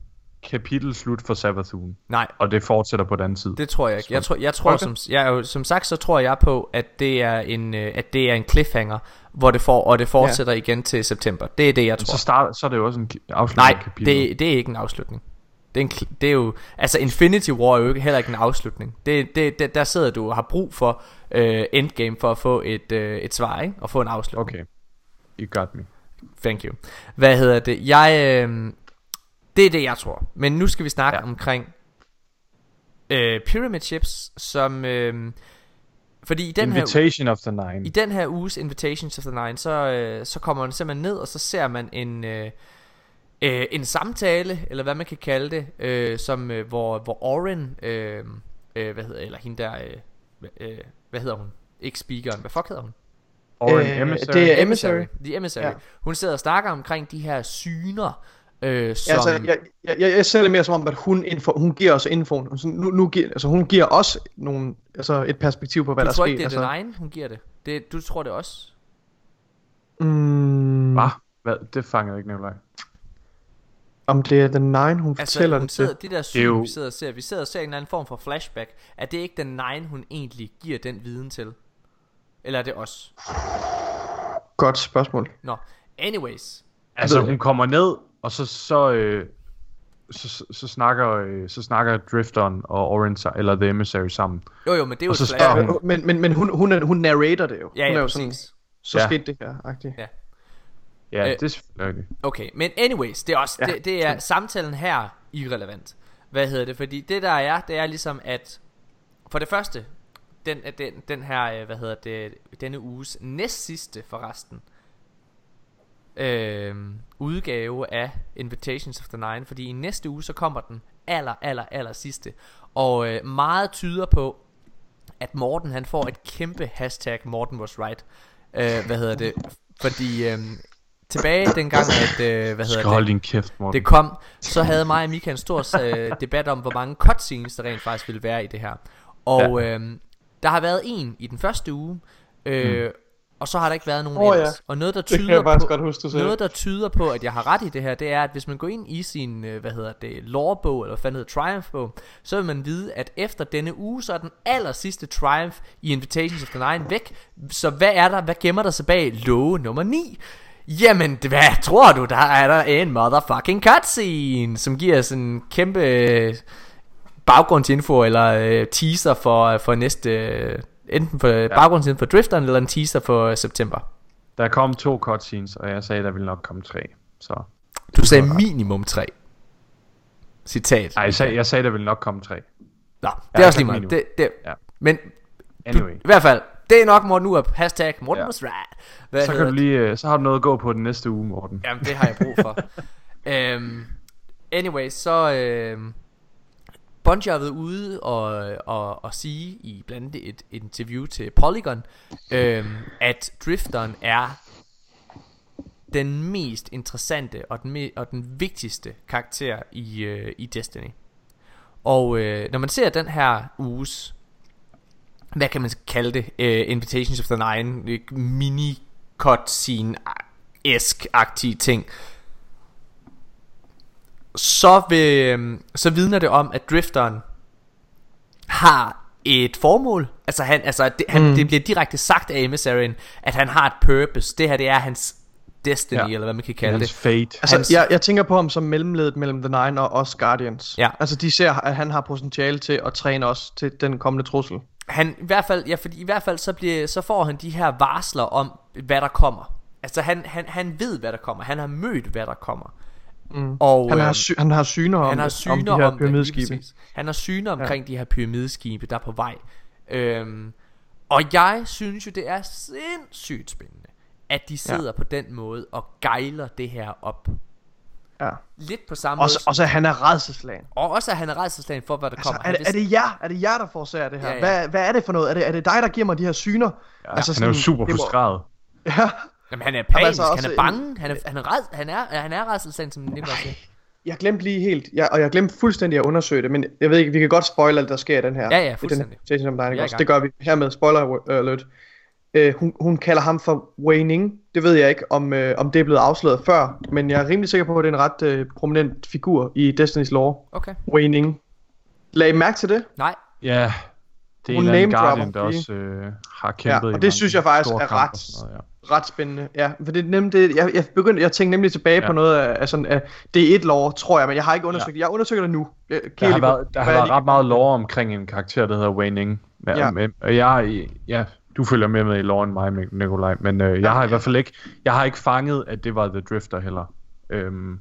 kapitel slut for Savathun. Nej, Og det fortsætter på den tid. Det tror jeg ikke. Jeg tror, jeg tror Okay. som, jeg, er som sagt, så tror jeg på, at det er en, øh, at det er en cliffhanger, hvor det får, og det fortsætter ja. igen til september. Det er det, jeg tror. Så, start, så er det jo også en afslutning Nej, kapitel. det, det er ikke en afslutning. Det er, en, det er jo, altså Infinity War er jo ikke, heller ikke en afslutning. Det, det, det, der sidder du og har brug for øh, endgame for at få et, øh, et svar, ikke? Og få en afslutning. Okay. You got me. Thank you. Hvad hedder det? Jeg, øh, det er det, jeg tror. Men nu skal vi snakke ja. Omkring øh, Pyramid Ships, som... Øh, fordi i den her... Invitation of the Nine. I den her uges Invitations of the Nine, så, øh, så kommer man simpelthen ned, og så ser man en, øh, øh, en samtale, eller hvad man kan kalde det, øh, som, øh, hvor, hvor Oren, øh, øh, hvad hedder, eller hende der, øh, øh, hvad hedder hun? Ikke speakeren, hvad fuck hedder hun? Oren Øh, Emissary. det er- Emissary. The Emissary. Ja. Hun sidder og snakker omkring de her syner, øh, som... Ja, altså, jeg, jeg, jeg, jeg ser det mere som om, at hun, info, hun giver os infoen. Altså, nu, nu giver, altså, hun giver os nogle, altså, et perspektiv på, hvad du der tror sker. ikke, det er altså. altså... den hun giver det. det. Du tror det også? Mm, Hvad? Hvad? Det fangede jeg ikke, Nikolaj. om det er The Nine, hun Altså, fortæller hun det sidder, til. det der syn, jo- vi sidder og ser, vi sidder og ser en eller anden form for flashback. Er det ikke den Nine, hun egentlig giver den viden til? Eller er det os? Godt spørgsmål. Nå, anyways. Altså, ved hun kommer ned, og så, så, øh, så, så, så, snakker, øh, så snakker Drifteren og Orange, eller The Emissary sammen. Jo, jo, men det er jo Og så spørger hun- Men, men, men hun, hun, er, hun narrator det jo. Ja, hun er ja, jo sådan, præcis. så Ja. skete det her, agtigt. Ja. Ja, Øh. det er selvfølgelig. Okay, men anyways, det er også Ja. det, det er samtalen her irrelevant. Hvad hedder det? Fordi det der er, det er ligesom at for det første den den den her øh, hvad hedder det denne uges næst sidste forresten øh, udgave af Invitations of the Nine, fordi i næste uge så kommer den aller aller aller sidste. Og øh, meget tyder på at Morten han får et kæmpe hashtag Morten was right. Øh, hvad hedder det? Fordi øh, tilbage dengang at øh, hvad hedder det? din kæft, Morten. det kom, så havde mig og Mika en stor øh, debat om, hvor mange cutscenes der rent faktisk ville være i det her. Og ja. øhm, der har været en i den første uge, øh, mm. Og så har der ikke været nogen ja. ellers. Og noget der tyder på, godt huske, noget der tyder på, at jeg har ret i det her, det er, at hvis man går ind i sin, øh, hvad hedder det, lore-bog, eller hvad fanden hedder Triumph-bog, så vil man vide, at efter denne uge, så er den aller sidste Triumph i Invitations of the Nine væk. Så hvad er der, hvad gemmer der sig bag låge nummer 9? Jamen, hvad tror du? Der er der en motherfucking cutscene, som giver sådan en kæmpe øh, baggrundsinfo, eller øh, teaser for, for næste... Øh, enten for ja. baggrundsinfo for Drifteren, eller en teaser for øh, september. Der kom to cutscenes, og jeg sagde, der ville nok komme tre. Så. Du sagde minimum 3. Citat. Ej, jeg sagde, jeg sagde, der ville nok komme tre. Nå, det er også lige meget. Det, det, Ja. Men Anyway. du, i hvert fald, det er nok Morten Urup. Hashtag Morten Ja. right. Hvad Så, kan du lige, øh, så har du noget at gå på den næste uge, Morten. Jamen, det har jeg brug for. [LAUGHS] øhm, anyway, så... Øhm, Bungie har været ude og, og, og sige i blandt andet et, et interview til Polygon, øhm, at Drifteren er den mest interessante og den, me- og den vigtigste karakter i, øh, i Destiny. Og øh, når man ser den her uges, hvad kan man kalde det, øh, Invitations of the Nine, øh, mini cutscene esk-agtige ting, så, vil, øh, så vidner det om, at drifteren har et formål. Altså, han, altså det, han, mm. det bliver direkte sagt af emissaryen, at han har et purpose. Det her, det er hans destiny, ja. Eller hvad man kan Det kalde hans det. fate. Altså, Hans- jeg, jeg tænker på ham som mellemledet mellem The Nine og os Guardians. Ja. Altså, de ser, at han har potentiale til at træne os til den kommende trussel. Han, i hvert fald, ja, fordi i hvert fald så, bliver, så får han de her varsler om, hvad der kommer. Altså, han, han, han ved, hvad der kommer. Han har mødt, hvad der kommer. Mm. Og, Han, har øhm, sy- han har syner om, han har om syner de her om, pyramideskibe. Han har syner omkring ja. de her pyramideskibe, der er på vej. Øhm, og jeg synes jo, det er sindssygt spændende, at de sidder ja. på den måde og gejler det her op. Ja. Lidt på samme Også, måde. også at han er redselslagen. og også at han er redselslagen for, hvad der Altså, kommer. er, det, er det jer? Er det jer, der forårsager det her? Ja, ja. Hvad, hvad er det for noget? Er det, er det dig, der giver mig de her syner? Ja, altså, han er jo super frustreret. Ja. Jamen, han er panisk, altså han er bange, han er, han er, red, han er, han er redselslagen, som Nikolaj siger. Jeg glemte lige helt, jeg, og jeg glemte fuldstændig at undersøge det, men jeg ved ikke, vi kan godt spoil alt, der sker i den her. Ja, ja, i den her fuldstændig. Er. Det gør vi hermed, spoiler alert. Uh, hun, hun kalder ham for Wei Ning. Det ved jeg ikke, om, uh, om det er blevet afsløret før, men jeg er rimelig sikker på, at det er en ret uh, prominent figur i Destiny's lore. Okay. Wei Ning. Lag I mærke til det? Nej, Ja, det er Hun en name-dropper Guardian, der også øh, har kæmpet Ja, og det synes jeg faktisk er ret- noget, Ret spændende, ja. For det er nemlig det, jeg, jeg, begyndte, jeg tænkte nemlig tilbage ja. på Ja. noget af, af sådan, af D1-lore, tror jeg, men jeg har ikke undersøgt ja. det. Jeg undersøger det nu. Jeg, Der har været, der har været ret meget lore omkring en karakter, der hedder Wei Ning. Ja, Ja. Men, og jeg, ja, du følger mere med i lore end mig, Nikolaj, men øh, jeg har i hvert fald ikke, jeg har ikke fanget, at det var The Drifter heller. Øhm,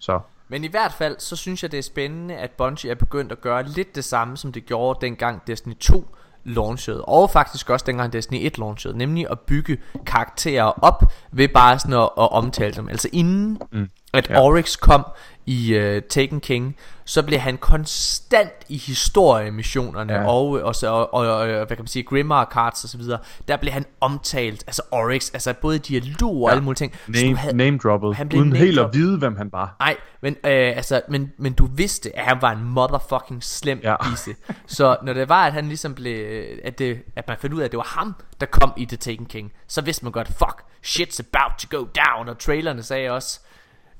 så, Men i hvert fald, så synes jeg, det er spændende, at Bungie er begyndt at gøre lidt det samme, som det gjorde dengang Destiny 2 launchede, og faktisk også dengang Destiny 1 launchede, nemlig at bygge karakterer op ved bare sådan at, at omtale dem. Altså inden mm. at Ja. Oryx kom i uh, Taken King, så blev han konstant i historiemissionerne Ja. og, og, så, og, og, og hvad kan man sige, Grimmar cards og så videre. Der blev han omtalt, altså Oryx, altså både i dialog og Ja. alle mulige ting. Name, havde- name droppet, han blev uden helt at vide, hvem han var. Nej, men, øh, altså, men, men du vidste, at han var en motherfucking slem Ja. ja. isse. Så når det var, at han ligesom blev, at, det, at man fandt ud af, at det var ham, der kom i The Taken King, så vidste man godt, fuck, shit's about to go down. Og trailerne sagde også,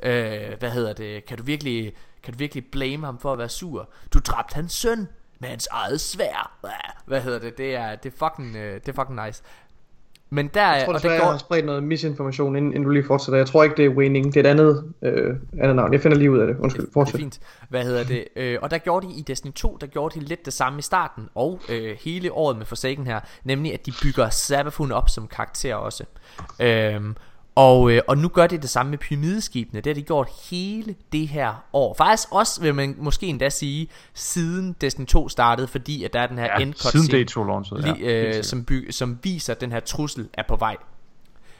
øh, hvad hedder det, kan du virkelig, kan du virkelig blame ham for at være sur? Du dræbte hans søn med hans eget svær. Hvad hedder det, det er, det er fucking, øh, det er fucking nice. Men der, Jeg tror og desværre, det jeg har går, spredt noget misinformation, inden, inden du lige fortsætter. Jeg tror ikke, det er Waning. Det er et andet, øh, andet navn. Jeg finder lige ud af det. Undskyld, Det er fortsæt. fint. Hvad hedder det? Øh, og der gjorde de i Destiny 2, der gjorde de lidt det samme i starten, og øh, hele året med Forsaken her, nemlig at de bygger Sabafun op som karakter også. Øhm, og, øh, og nu gør de det samme med pyramideskibene. Det har de gjort hele det her år. Faktisk også, vil man måske endda sige, siden Destiny 2 startede, fordi at der er den her Ja, end siden D2 launchede. Li, øh, som, by, som viser, at den her trussel er på vej.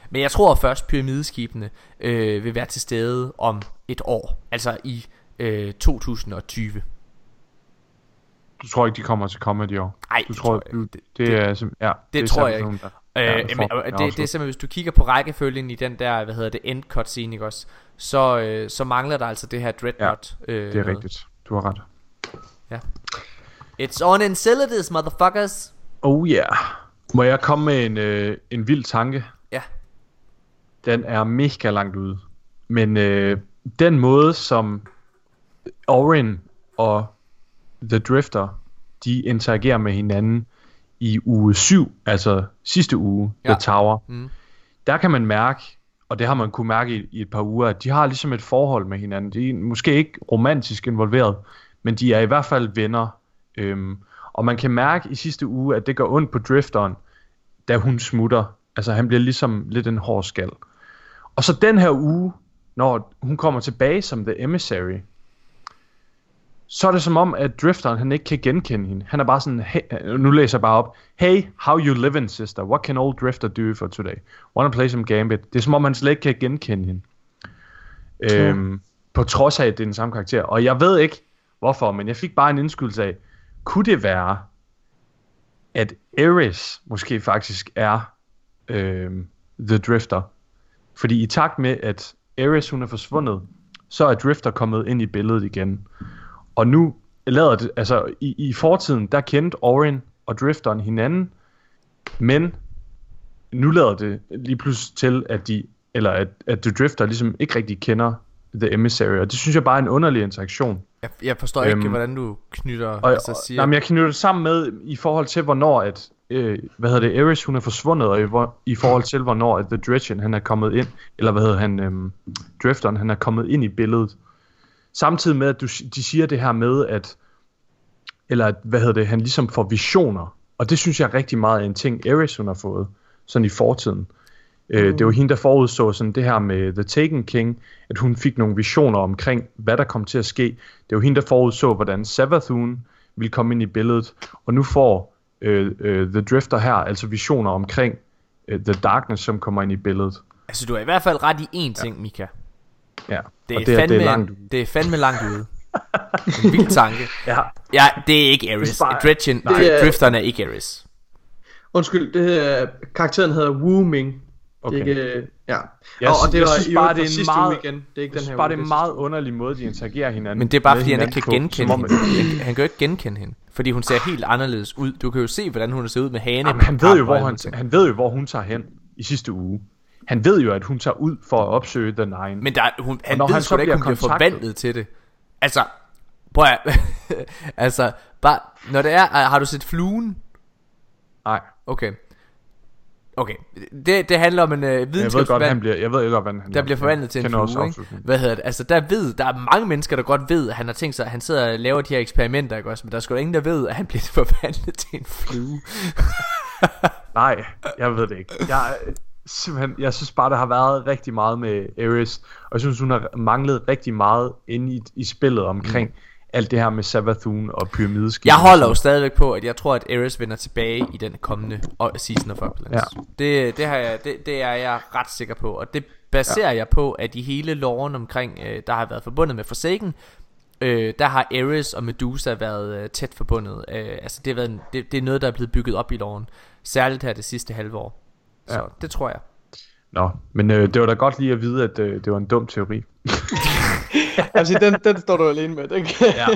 Men jeg tror først, pyramideskibene øh, vil være til stede om et år. Altså i øh, 2020. Du tror ikke, de kommer til Comedy i år? Nej, Du det tror, tror jeg du, ikke. det, det, er, ja, det er tror jeg ikke. Der, Øh, ja, for- det, ja, det er simpelthen, hvis du kigger på rækkefølgen i den der, hvad hedder det, end cutscene, ikke også? Så, øh, så mangler der altså det her Dreadnought. Ja, øh, det er noget. rigtigt. Du har ret. It's on Enceladus, motherfuckers! Oh yeah. Må jeg komme med en, øh, en vild tanke? Ja. Den er mega langt ude. Men øh, den måde, som Orin og The Drifter, de interagerer med hinanden i uge 7, altså sidste uge, ja. The Tower, Mm. der kan man mærke, og det har man kunne mærke i, i et par uger, at de har ligesom et forhold med hinanden. De er måske ikke romantisk involveret, men de er i hvert fald venner. Øhm, og man kan mærke i sidste uge, at det går ondt på drifteren, da hun smutter. Altså han bliver ligesom lidt en hård skal. Og så den her uge, når hun kommer tilbage som The Emissary, så er det som om, at drifteren han ikke kan genkende hende. Han er bare sådan, hey, nu læser jeg bare op. Hey, how you living, sister? What can old drifter do for today? Wanna play some gambit? Det er som om, han slet ikke kan genkende hende. Øhm, på trods af, at det er den samme karakter. Og jeg ved ikke, hvorfor, men jeg fik bare en indskydelse af, kunne det være, at Ares måske faktisk er øhm, The Drifter? Fordi i takt med, at Ares hun er forsvundet, så er Drifter kommet ind i billedet igen. Og nu lader det, altså i, i fortiden, der kendte Orin og Drifteren hinanden, men nu lader det lige pludselig til, at de, eller at, at The Drifter ligesom ikke rigtig kender The Emissary, og det synes jeg bare er en underlig interaktion. Jeg, jeg forstår ikke, Øhm, hvordan du knytter, Og, altså siger... jamen, jeg knytter det sammen med, i forhold til, hvornår at, øh, hvad hedder det, Ares, hun er forsvundet, og i, hvor, i forhold til, hvornår at The Dredgen, han er kommet ind, eller hvad hedder han, øhm, Drifteren, han er kommet ind i billedet. Samtidig med, at du, de siger det her med, at, eller at, hvad hedder det, han ligesom får visioner, og det synes jeg rigtig meget er en ting, Ares, hun har fået, sådan i fortiden. Øh, det var hende, der forudså sådan det her med The Taken King, at hun fik nogle visioner omkring, hvad der kom til at ske. Det var hende, der forudså, hvordan Savathun ville komme ind i billedet, og nu får øh, øh, The Drifter her altså visioner omkring øh, The Darkness, som kommer ind i billedet. Altså, du er i hvert fald ret i én ting, Mika. Ja, Det er, det, er, fandme, det er langt ude. det er fandme langt ude. [LAUGHS] en vild tanke. Ja, Ja, det er ikke Ares. bare- Dredgen, Nej. Det er- Drifteren er ikke Ares. Undskyld, det her, karakteren hedder Wu Ming. okay. Det er ikke, øh, ja. Jeg og, og det jeg var synes i bare, det er en sidste meget- uge igen. Det er ikke den her bare, uge, det er en er meget underlig måde, de interagerer hinanden. Men det er bare fordi, han ikke kan genkende hende. Han, han kan jo ikke genkende hende. Fordi hun ser helt anderledes ud. Du kan jo se, hvordan hun ser ud med hane. Jamen, han, ved jo, hvor han, han ved jo, hvor hun tager hen i sidste uge. Han ved jo, at hun tager ud for at opsøge The Nine. Men der, er- hun, han ved han sgu da ikke, hun bliver forvandlet til det. Altså, prøv at, [LAUGHS] altså, bare, når det er, har du set fluen? Nej, Okay. Okay, det, det handler om en uh, jeg ved godt, videnskabsmand, han bliver, jeg ved ikke godt, hvordan han der bliver forvandlet til en flue, ikke? Hvad hedder det? Altså, der ved, der er mange mennesker, der godt ved, at han har tænkt sig, at han sidder og laver de her eksperimenter, ikke også? Men der er sgu da ingen, der ved, at han bliver [LAUGHS] forvandlet til en flue. Nej, jeg ved det ikke. Jeg, simpelthen, jeg synes bare, der har været rigtig meget med Ares, og jeg synes, hun har manglet rigtig meget inde i, i spillet omkring, mm. alt det her med Savathun og pyramideskib. Jeg holder jo stadigvæk på, at jeg tror, at Ares vender tilbage i den kommende season of Uplands. Ja. Det, det, har jeg, det, det er jeg ret sikker på, og det baserer ja. jeg på, at i hele loven omkring, øh, der har været forbundet med Forsaken, øh, der har Ares og Medusa været øh, tæt forbundet. Øh, altså det, har været en, det, det er noget, der er blevet bygget op i loven, særligt her det sidste halve år. Så Ja. det tror jeg. Nå, men øh, det var da godt lige at vide, at øh, det var en dum teori. [LAUGHS] [LAUGHS] altså, den, den står du alene med. [LAUGHS] Den kan, Ja.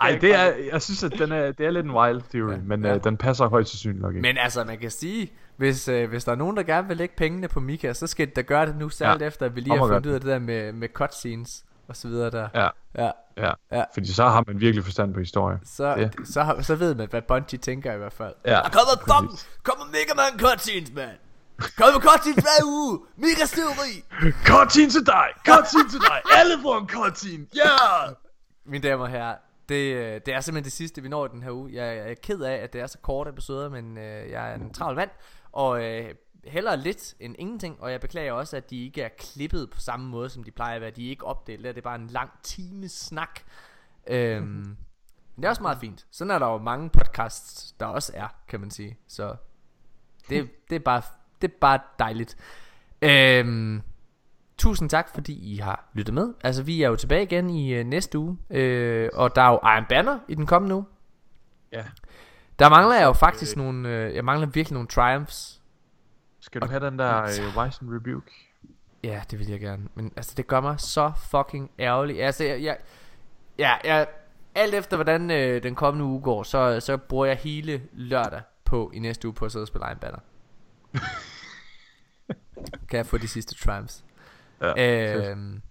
Ej, det er, jeg synes, at den er, det er lidt en wild theory, Ja. men Ja. øh, den passer højst sandsynligt nok ikke. Men altså, man kan sige, hvis, øh, hvis der er nogen, der gerne vil lægge pengene på Mika, så skal de da gøre det nu, særligt ja. Efter, at vi lige har fundet ud af det der med, med cutscenes og så videre der. Ja, Ja, ja. Ja. Fordi så har man virkelig forstand på historie. så, Ja. så, har, så ved man, hvad Bungie tænker i hvert fald. Ja, Der kommer fucking, kommer Mega Man cutscenes, mand! Kommer cutscenes hver uge! Mega teori! Cutscene til dig! Cutscene til dig! Alle får en cutscene! Ja! Yeah! Mine damer og herrer, det, øh, det er simpelthen det sidste, vi når i den her uge. Jeg, jeg er ked af, at det er så korte episoder, men øh, jeg er en travl mand. Og øh, hellere lidt end ingenting. Og jeg beklager også, at de ikke er klippet på samme måde, som de plejer at være. De er ikke opdelt. Det er bare en lang times snak. Øhm, men det er også meget fint. Sådan er der jo mange podcasts, der også er, kan man sige. Så det, det, er, bare, det er bare dejligt. Øhm, Tusind tak, fordi I har lyttet med. Altså, vi er jo tilbage igen i øh, næste uge. Øh, og der er jo Iron Banner i den kommende uge. Ja. Der mangler jeg jo faktisk nogle... Øh, jeg mangler virkelig nogle triumphs. Skal du have den der øh, and Rebuke? Ja, det vil jeg gerne. Men altså, det gør mig så fucking ærgerlig. Altså, jeg... jeg ja, jeg, alt efter hvordan øh, den kommende uge går, så, så bruger jeg hele lørdag på i næste uge på at sidde og spille Iron Banner. [LAUGHS] [LAUGHS] kan jeg få de sidste triumphs. Ja. Øhm,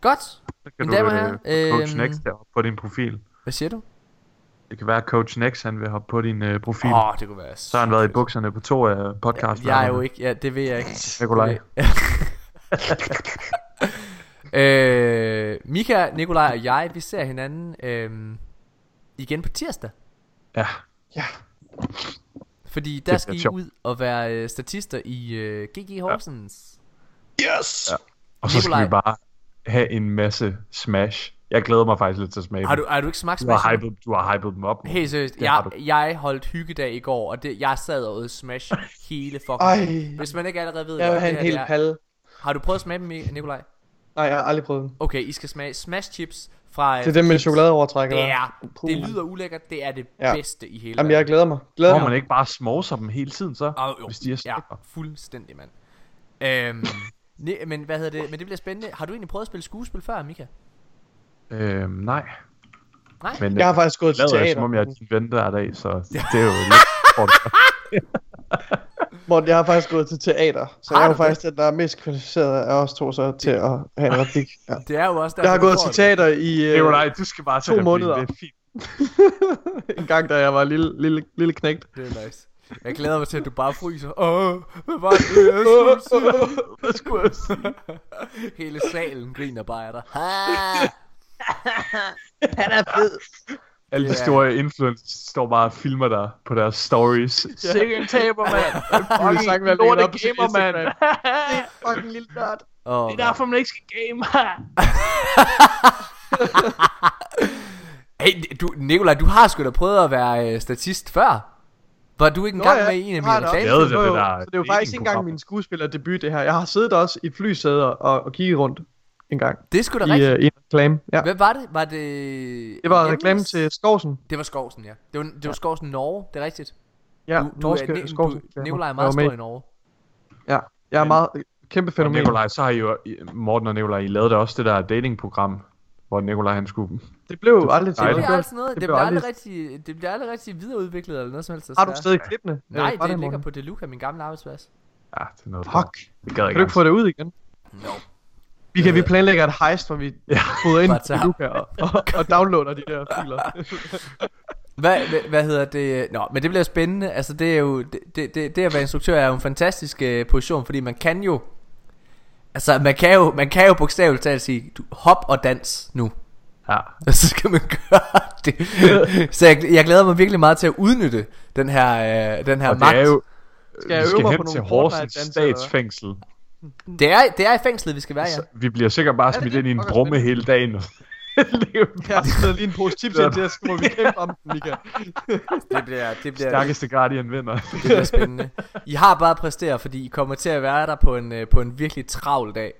godt. så kan mine du damer øh, få Coach Next deroppe på din profil. Hvad siger du? Det kan være, at Coach Next han vil hoppe på din øh, profil. Åh, oh, det kunne være Så har han været i bukserne på to af podcast. Jeg er jo ikke, ja, det ved jeg ikke. Nikolaj. [LAUGHS] øh, Mika, Nikolaj og jeg, vi ser hinanden øh, igen på tirsdag. Ja. Ja. Fordi der bliver skal I ud og være øh, statister i øh, GG Horsens. Yes! Ja. Og så skal Nikolaj. vi bare have en masse smash. Jeg glæder mig faktisk lidt til at smage Har dem. du, har du ikke smagt du har, Smash? hypet, du har hypet dem op. nu. Helt seriøst, Det har jeg, jeg holdt hyggedag i går, og det, jeg sad og Smash [LAUGHS] hele fucking Ej. Hvis man ikke allerede ved, Jeg vil hvad have det en hel det palle. Har du prøvet at smage dem, Nikolaj? Nej, jeg har aldrig prøvet den. Okay, I skal smage Smash Chips fra... Det er dem med chokoladeovertræk. Det eller? er, Puh. det lyder ulækkert, det er det Ja. bedste i hele Jamen, jeg glæder mig. Glæder mig. man ikke bare småser dem hele tiden så? Oh, jo. Hvis de er Ja, fuldstændig, mand. Øhm, [LAUGHS] ne, men hvad hedder det? Men det bliver spændende. Har du egentlig prøvet at spille skuespil før, Mika? Øhm, nej. Nej? Men Jeg har faktisk gået til teater. som om jeg er din ven hver dag, så det er jo lidt... [LAUGHS] [LAUGHS] Morten, jeg har faktisk gået til teater. Så Har jeg er jo du det? faktisk den, der er mest kvalificeret af os to så til at have en replik. Ja. Det er jo også Jeg har gået til teater i Det er jo øh, nej, du skal bare to replikken, måneder. Det er fint. [LAUGHS] en gang, da jeg var lille, lille, lille knægt. Det er nice. Jeg glæder mig til, at du bare fryser. Åh, hvad var det, jeg skulle sige? [LAUGHS] Hvad skulle jeg sige? Hele salen griner bare af dig. Ha! Han er fed. Alle de store influencers står bare og filmer dig på deres stories. [LAUGHS] Sikke en taber, mand. [LAUGHS] Fucking lorte lorte gamer, mand. [LAUGHS] Det er fucking lille nørd. Oh, Det er derfor, man ikke skal game. Hey, du, Nikolaj, du har sgu da prøvet at være øh, statist før. Var du ikke engang Nå ja, med i en af mine det reklamer? det, jo. det der Så det er jo faktisk ikke engang min skuespillerdebut, det her. Jeg har siddet også i et flysæde og, og kigget rundt en gang. Det er sgu da I, rigtigt. uh, i en reklame. Ja. Hvad var det? Var det... Det var reklame til Skovsen. Det var Skovsen, ja. Det var, det var Skovsen Norge, det er rigtigt. Ja, du, du, norske er, Skovsen. du, Nikolaj er meget stor i Norge. Ja, jeg er meget kæmpe Og fænomen. Nikolaj, så har I jo, Morten og Nikolaj, I lavede da også det der datingprogram, hvor Nikolaj han skulle... Det blev jo aldrig til Det noget. altså noget, det, det blev aldrig rigtig, det bliver aldrig rigtig videreudviklet eller noget som helst. Har du desværre. stadig klippene? Nej, Øh, fra det ligger på Deluca, min gamle arbejdsplads. Ja, det er noget. Fuck. Det gad jeg Kan du ikke få det ud igen? No. Vi kan vi planlægger et heist, hvor vi Ja. bryder ind tager- Luca og, og, og downloader de der filer. [LAUGHS] Hvad, hvad, hvad hedder det? Nå, men det bliver spændende. Altså, det er jo det, det, det, det at være instruktør er jo en fantastisk uh, position, fordi man kan jo Altså, man kan jo, man kan jo bogstaveligt talt sige, du, hop og dans nu. Ja. [LAUGHS] Og så skal man gøre det. [LAUGHS] så jeg, jeg glæder mig virkelig meget til at udnytte den her, øh, den her Og magt. det er jo... Skal jeg øve skal mig hen på til nogle Horsens Fortnite-danser, statsfængsel. Det er, det er i fængslet, vi skal være, ja. Så vi bliver sikkert bare smidt ind i en Okay, brumme hele dagen. Jeg har smidt lige en pose chips ind til os, så må vi kæmpe om den, Mika. Det bliver, det bliver, Stærkeste Guardian vinder. det bliver spændende. I har bare præsteret, fordi I kommer til at være der på en, øh, på en virkelig travl dag.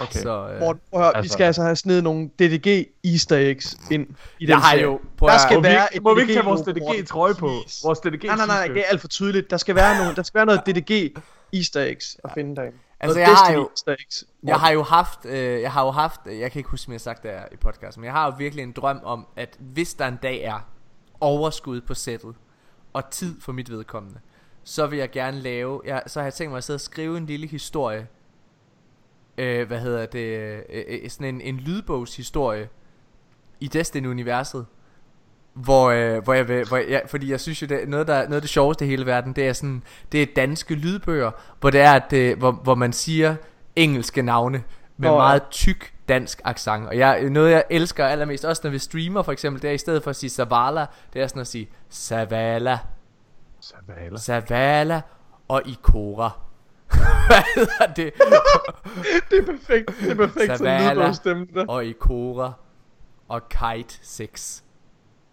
Okay. Så, øh, Morten, prøv at høre, vi Altså- skal altså have snedet nogle DDG easter eggs ind i den jeg har jo... Prøv Der at- skal Må vi, være ikke, et må vi ikke tage vores DDG-trøje på? Vores DDG Nej, nej, nej, det er alt for tydeligt. Der skal være, nogle, der skal være noget DDG easter eggs at finde derinde. Altså, jeg har jo-. Jeg har jo haft, øh, jeg har jo haft, øh, jeg kan ikke huske, om jeg har sagt det her i podcasten, men jeg har jo virkelig en drøm om, at hvis der en dag er overskud på sættet, og tid for mit vedkommende, så vil jeg gerne lave, jeg, så har jeg tænkt mig at sidde og skrive en lille historie, øh, hvad hedder det, øh, øh, sådan en, en lydbogshistorie i Destiny-universet, hvor, øh, hvor jeg vil, hvor jeg, fordi jeg synes jo, det, noget, der, noget af det sjoveste i hele verden, det er sådan, det er danske lydbøger, hvor det er, at det, hvor, hvor man siger engelske navne med ja. meget tyk dansk accent. Og jeg, noget jeg elsker allermest, også når vi streamer for eksempel, det er i stedet for at sige Savala, det er sådan at sige Savala, Savala. Savala og Ikora. [LAUGHS] Hvad hedder det? [LAUGHS] Det er perfekt. Det er perfekt Savala. det der. Og Ikora og Kite 6.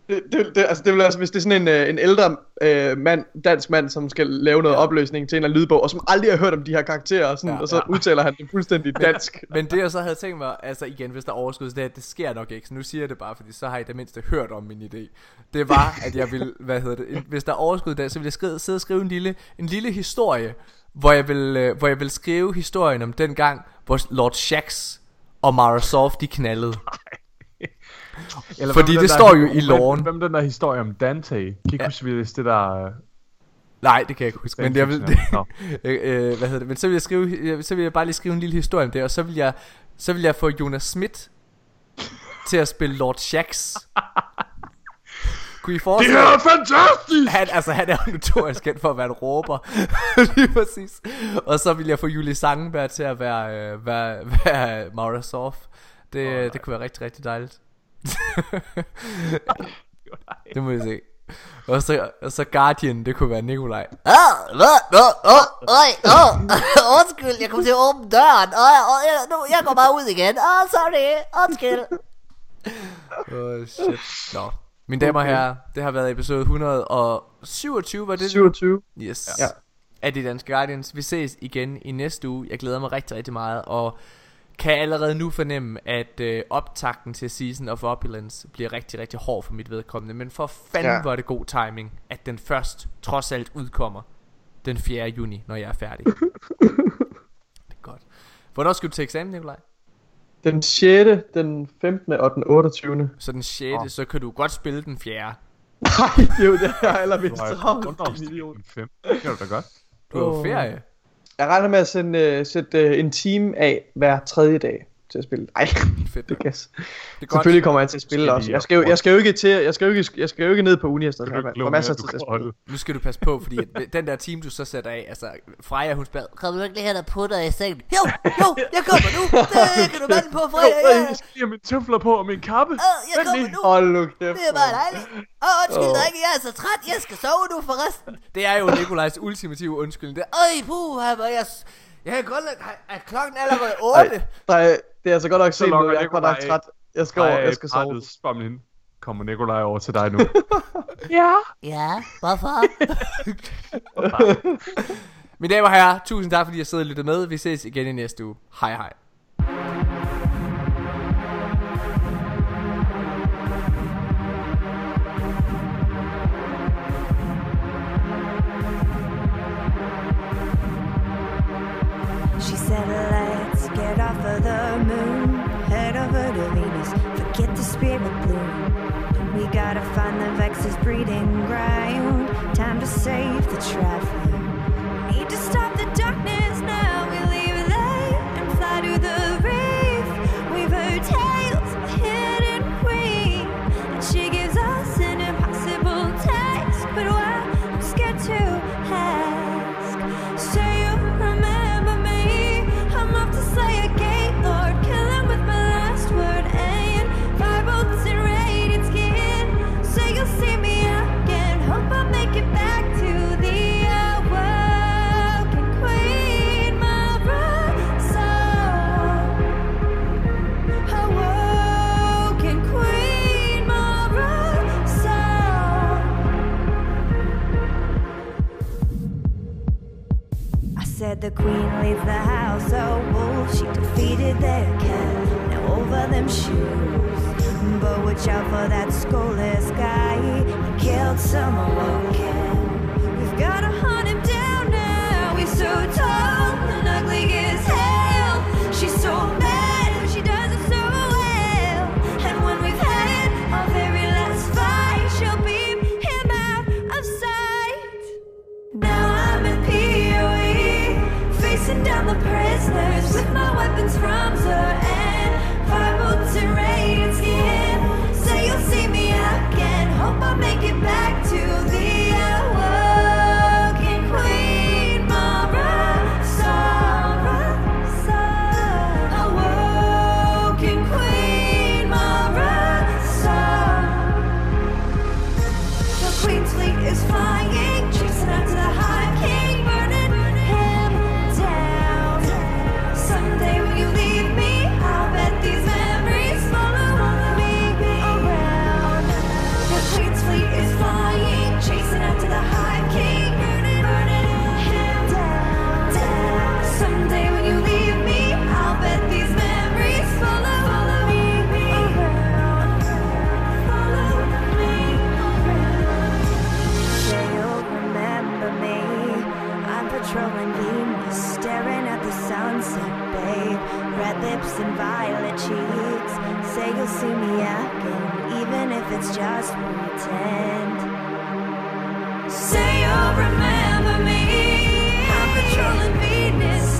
Det, det, det, altså, det vil altså, hvis det er sådan en, øh, en ældre øh, mand, dansk mand, som skal lave noget Ja. opløsning til en eller anden lydbog, og som aldrig har hørt om de her karakterer, og, sådan, Ja, ja, og så udtaler han det fuldstændig dansk. Men det jeg så havde tænkt mig, altså igen, hvis der er overskud, det, her, det sker nok ikke, så nu siger jeg det bare, fordi så har I det mindste hørt om min idé. Det var, at jeg ville, [LAUGHS] hvad hedder det, hvis der er overskud der, så ville jeg skrive, sidde og skrive en lille, en lille historie, hvor jeg vil, øh, hvor jeg vil skrive historien om den gang, hvor Lord Shax og Mara Soft, de knaldede. Eller Fordi hvem det står jo i hvem- loven. Hvem den der historie om Dante? Kan ikke Ja. huske, det der... øh, Nej, det kan jeg ikke huske, men jeg vil, det, Nå. [LAUGHS] øh, øh, hvad hedder det, men så vil jeg skrive, øh, så vil jeg bare lige skrive en lille historie om det, og så vil jeg, så vil jeg få Jonas Schmidt til at spille Lord Shax. Kunne I Det forestille er fantastisk! Han, altså, han er notorisk kendt for at være en råber. [LAUGHS] Lige præcis. Og så vil jeg få Julie Sangenberg til at være, øh, være, [LAUGHS] være Maura Sof. Det, oh, det kunne være rigtig, rigtig dejligt. [LAUGHS] det må jeg se. Og så, og så Guardian, det kunne være Nikolaj. Åh, hvad? Åh, åh, øj, åh, [LAUGHS] undskyld, jeg kom til at åbne døren. Åh, åh, jeg, nu, jeg går bare ud igen. Åh, sorry, undskyld. Oh, shit. Nå. Mine damer og herrer, det har været episode 127, var det? 27. Yes. Ja. Af de danske Guardians. Vi ses igen i næste uge. Jeg glæder mig rigtig, rigtig meget. Og kan allerede nu fornemme, at øh, optakten til Season of Opulence bliver rigtig, rigtig hård for mit vedkommende. Men for fanden ja. Var det god timing, at den først trods alt udkommer den 4. juni, når jeg er færdig. [LAUGHS] det er godt. Hvornår skal du til eksamen, Nikolaj? Den 6., den 15. og den 28. Så den 6. Oh. så kan du godt spille den 4. Nej, det er jo det, jeg er allermest Du har travlt. grundlovsstilen fem. Det kan du da godt. Du har jo ferie. Jeg regner med at sende, uh, sætte uh, en time af hver tredje dag til at spille. Nej, Fedt. det kan Det godt. Selvfølgelig kommer jeg til at spille også. Jeg skal, jo, jeg skal jo ikke til, jeg skal jo ikke, jeg skal jo ikke ned på uni afsted. Jeg har masser af tid til at spille. Nu skal du passe på, fordi at den der team, du så sætter af, altså Freja, hun spiller, Kommer du ikke lige og putter i sengen? Jo, jo, jeg kommer nu. Det kan du vente på, [LAUGHS] Freja. Jo, Ja. Jeg skal lige have mine tøfler på og min kappe. Åh, jeg kommer nu. Hold nu kæft. Det er bare dejligt. Åh, undskyld, Åh. drenge, jeg er så træt. Jeg skal sove nu forresten. [LAUGHS] det er jo Nikolajs ultimative undskyldning. Det er, Øj, hvor jeg... Jeg kan godt lade... Er klokken allerede 8? Ej, nej, det er altså godt nok sent nu. Jeg er godt nok træt. Jeg skal, over, jeg skal sove. Spørg mig Kommer Nikolaj over til dig nu. [LAUGHS] Ja, hvorfor? [LAUGHS] Mine damer og herrer, tusind tak fordi I har siddet og lyttet med. Vi ses igen i næste uge. Hej hej. She said, let's get off of the moon, head over to Venus, forget the spirit bloom. We gotta find the Vex's breeding ground, time to save the traveler. said the queen leaves the house. Oh, wolf, she defeated their cat. Now over them shoes. But watch out for that scoleless guy. He killed someone. and violet cheeks. Say you'll see me again, even if it's just pretend. Say you'll remember me. I'm patrolling Venus.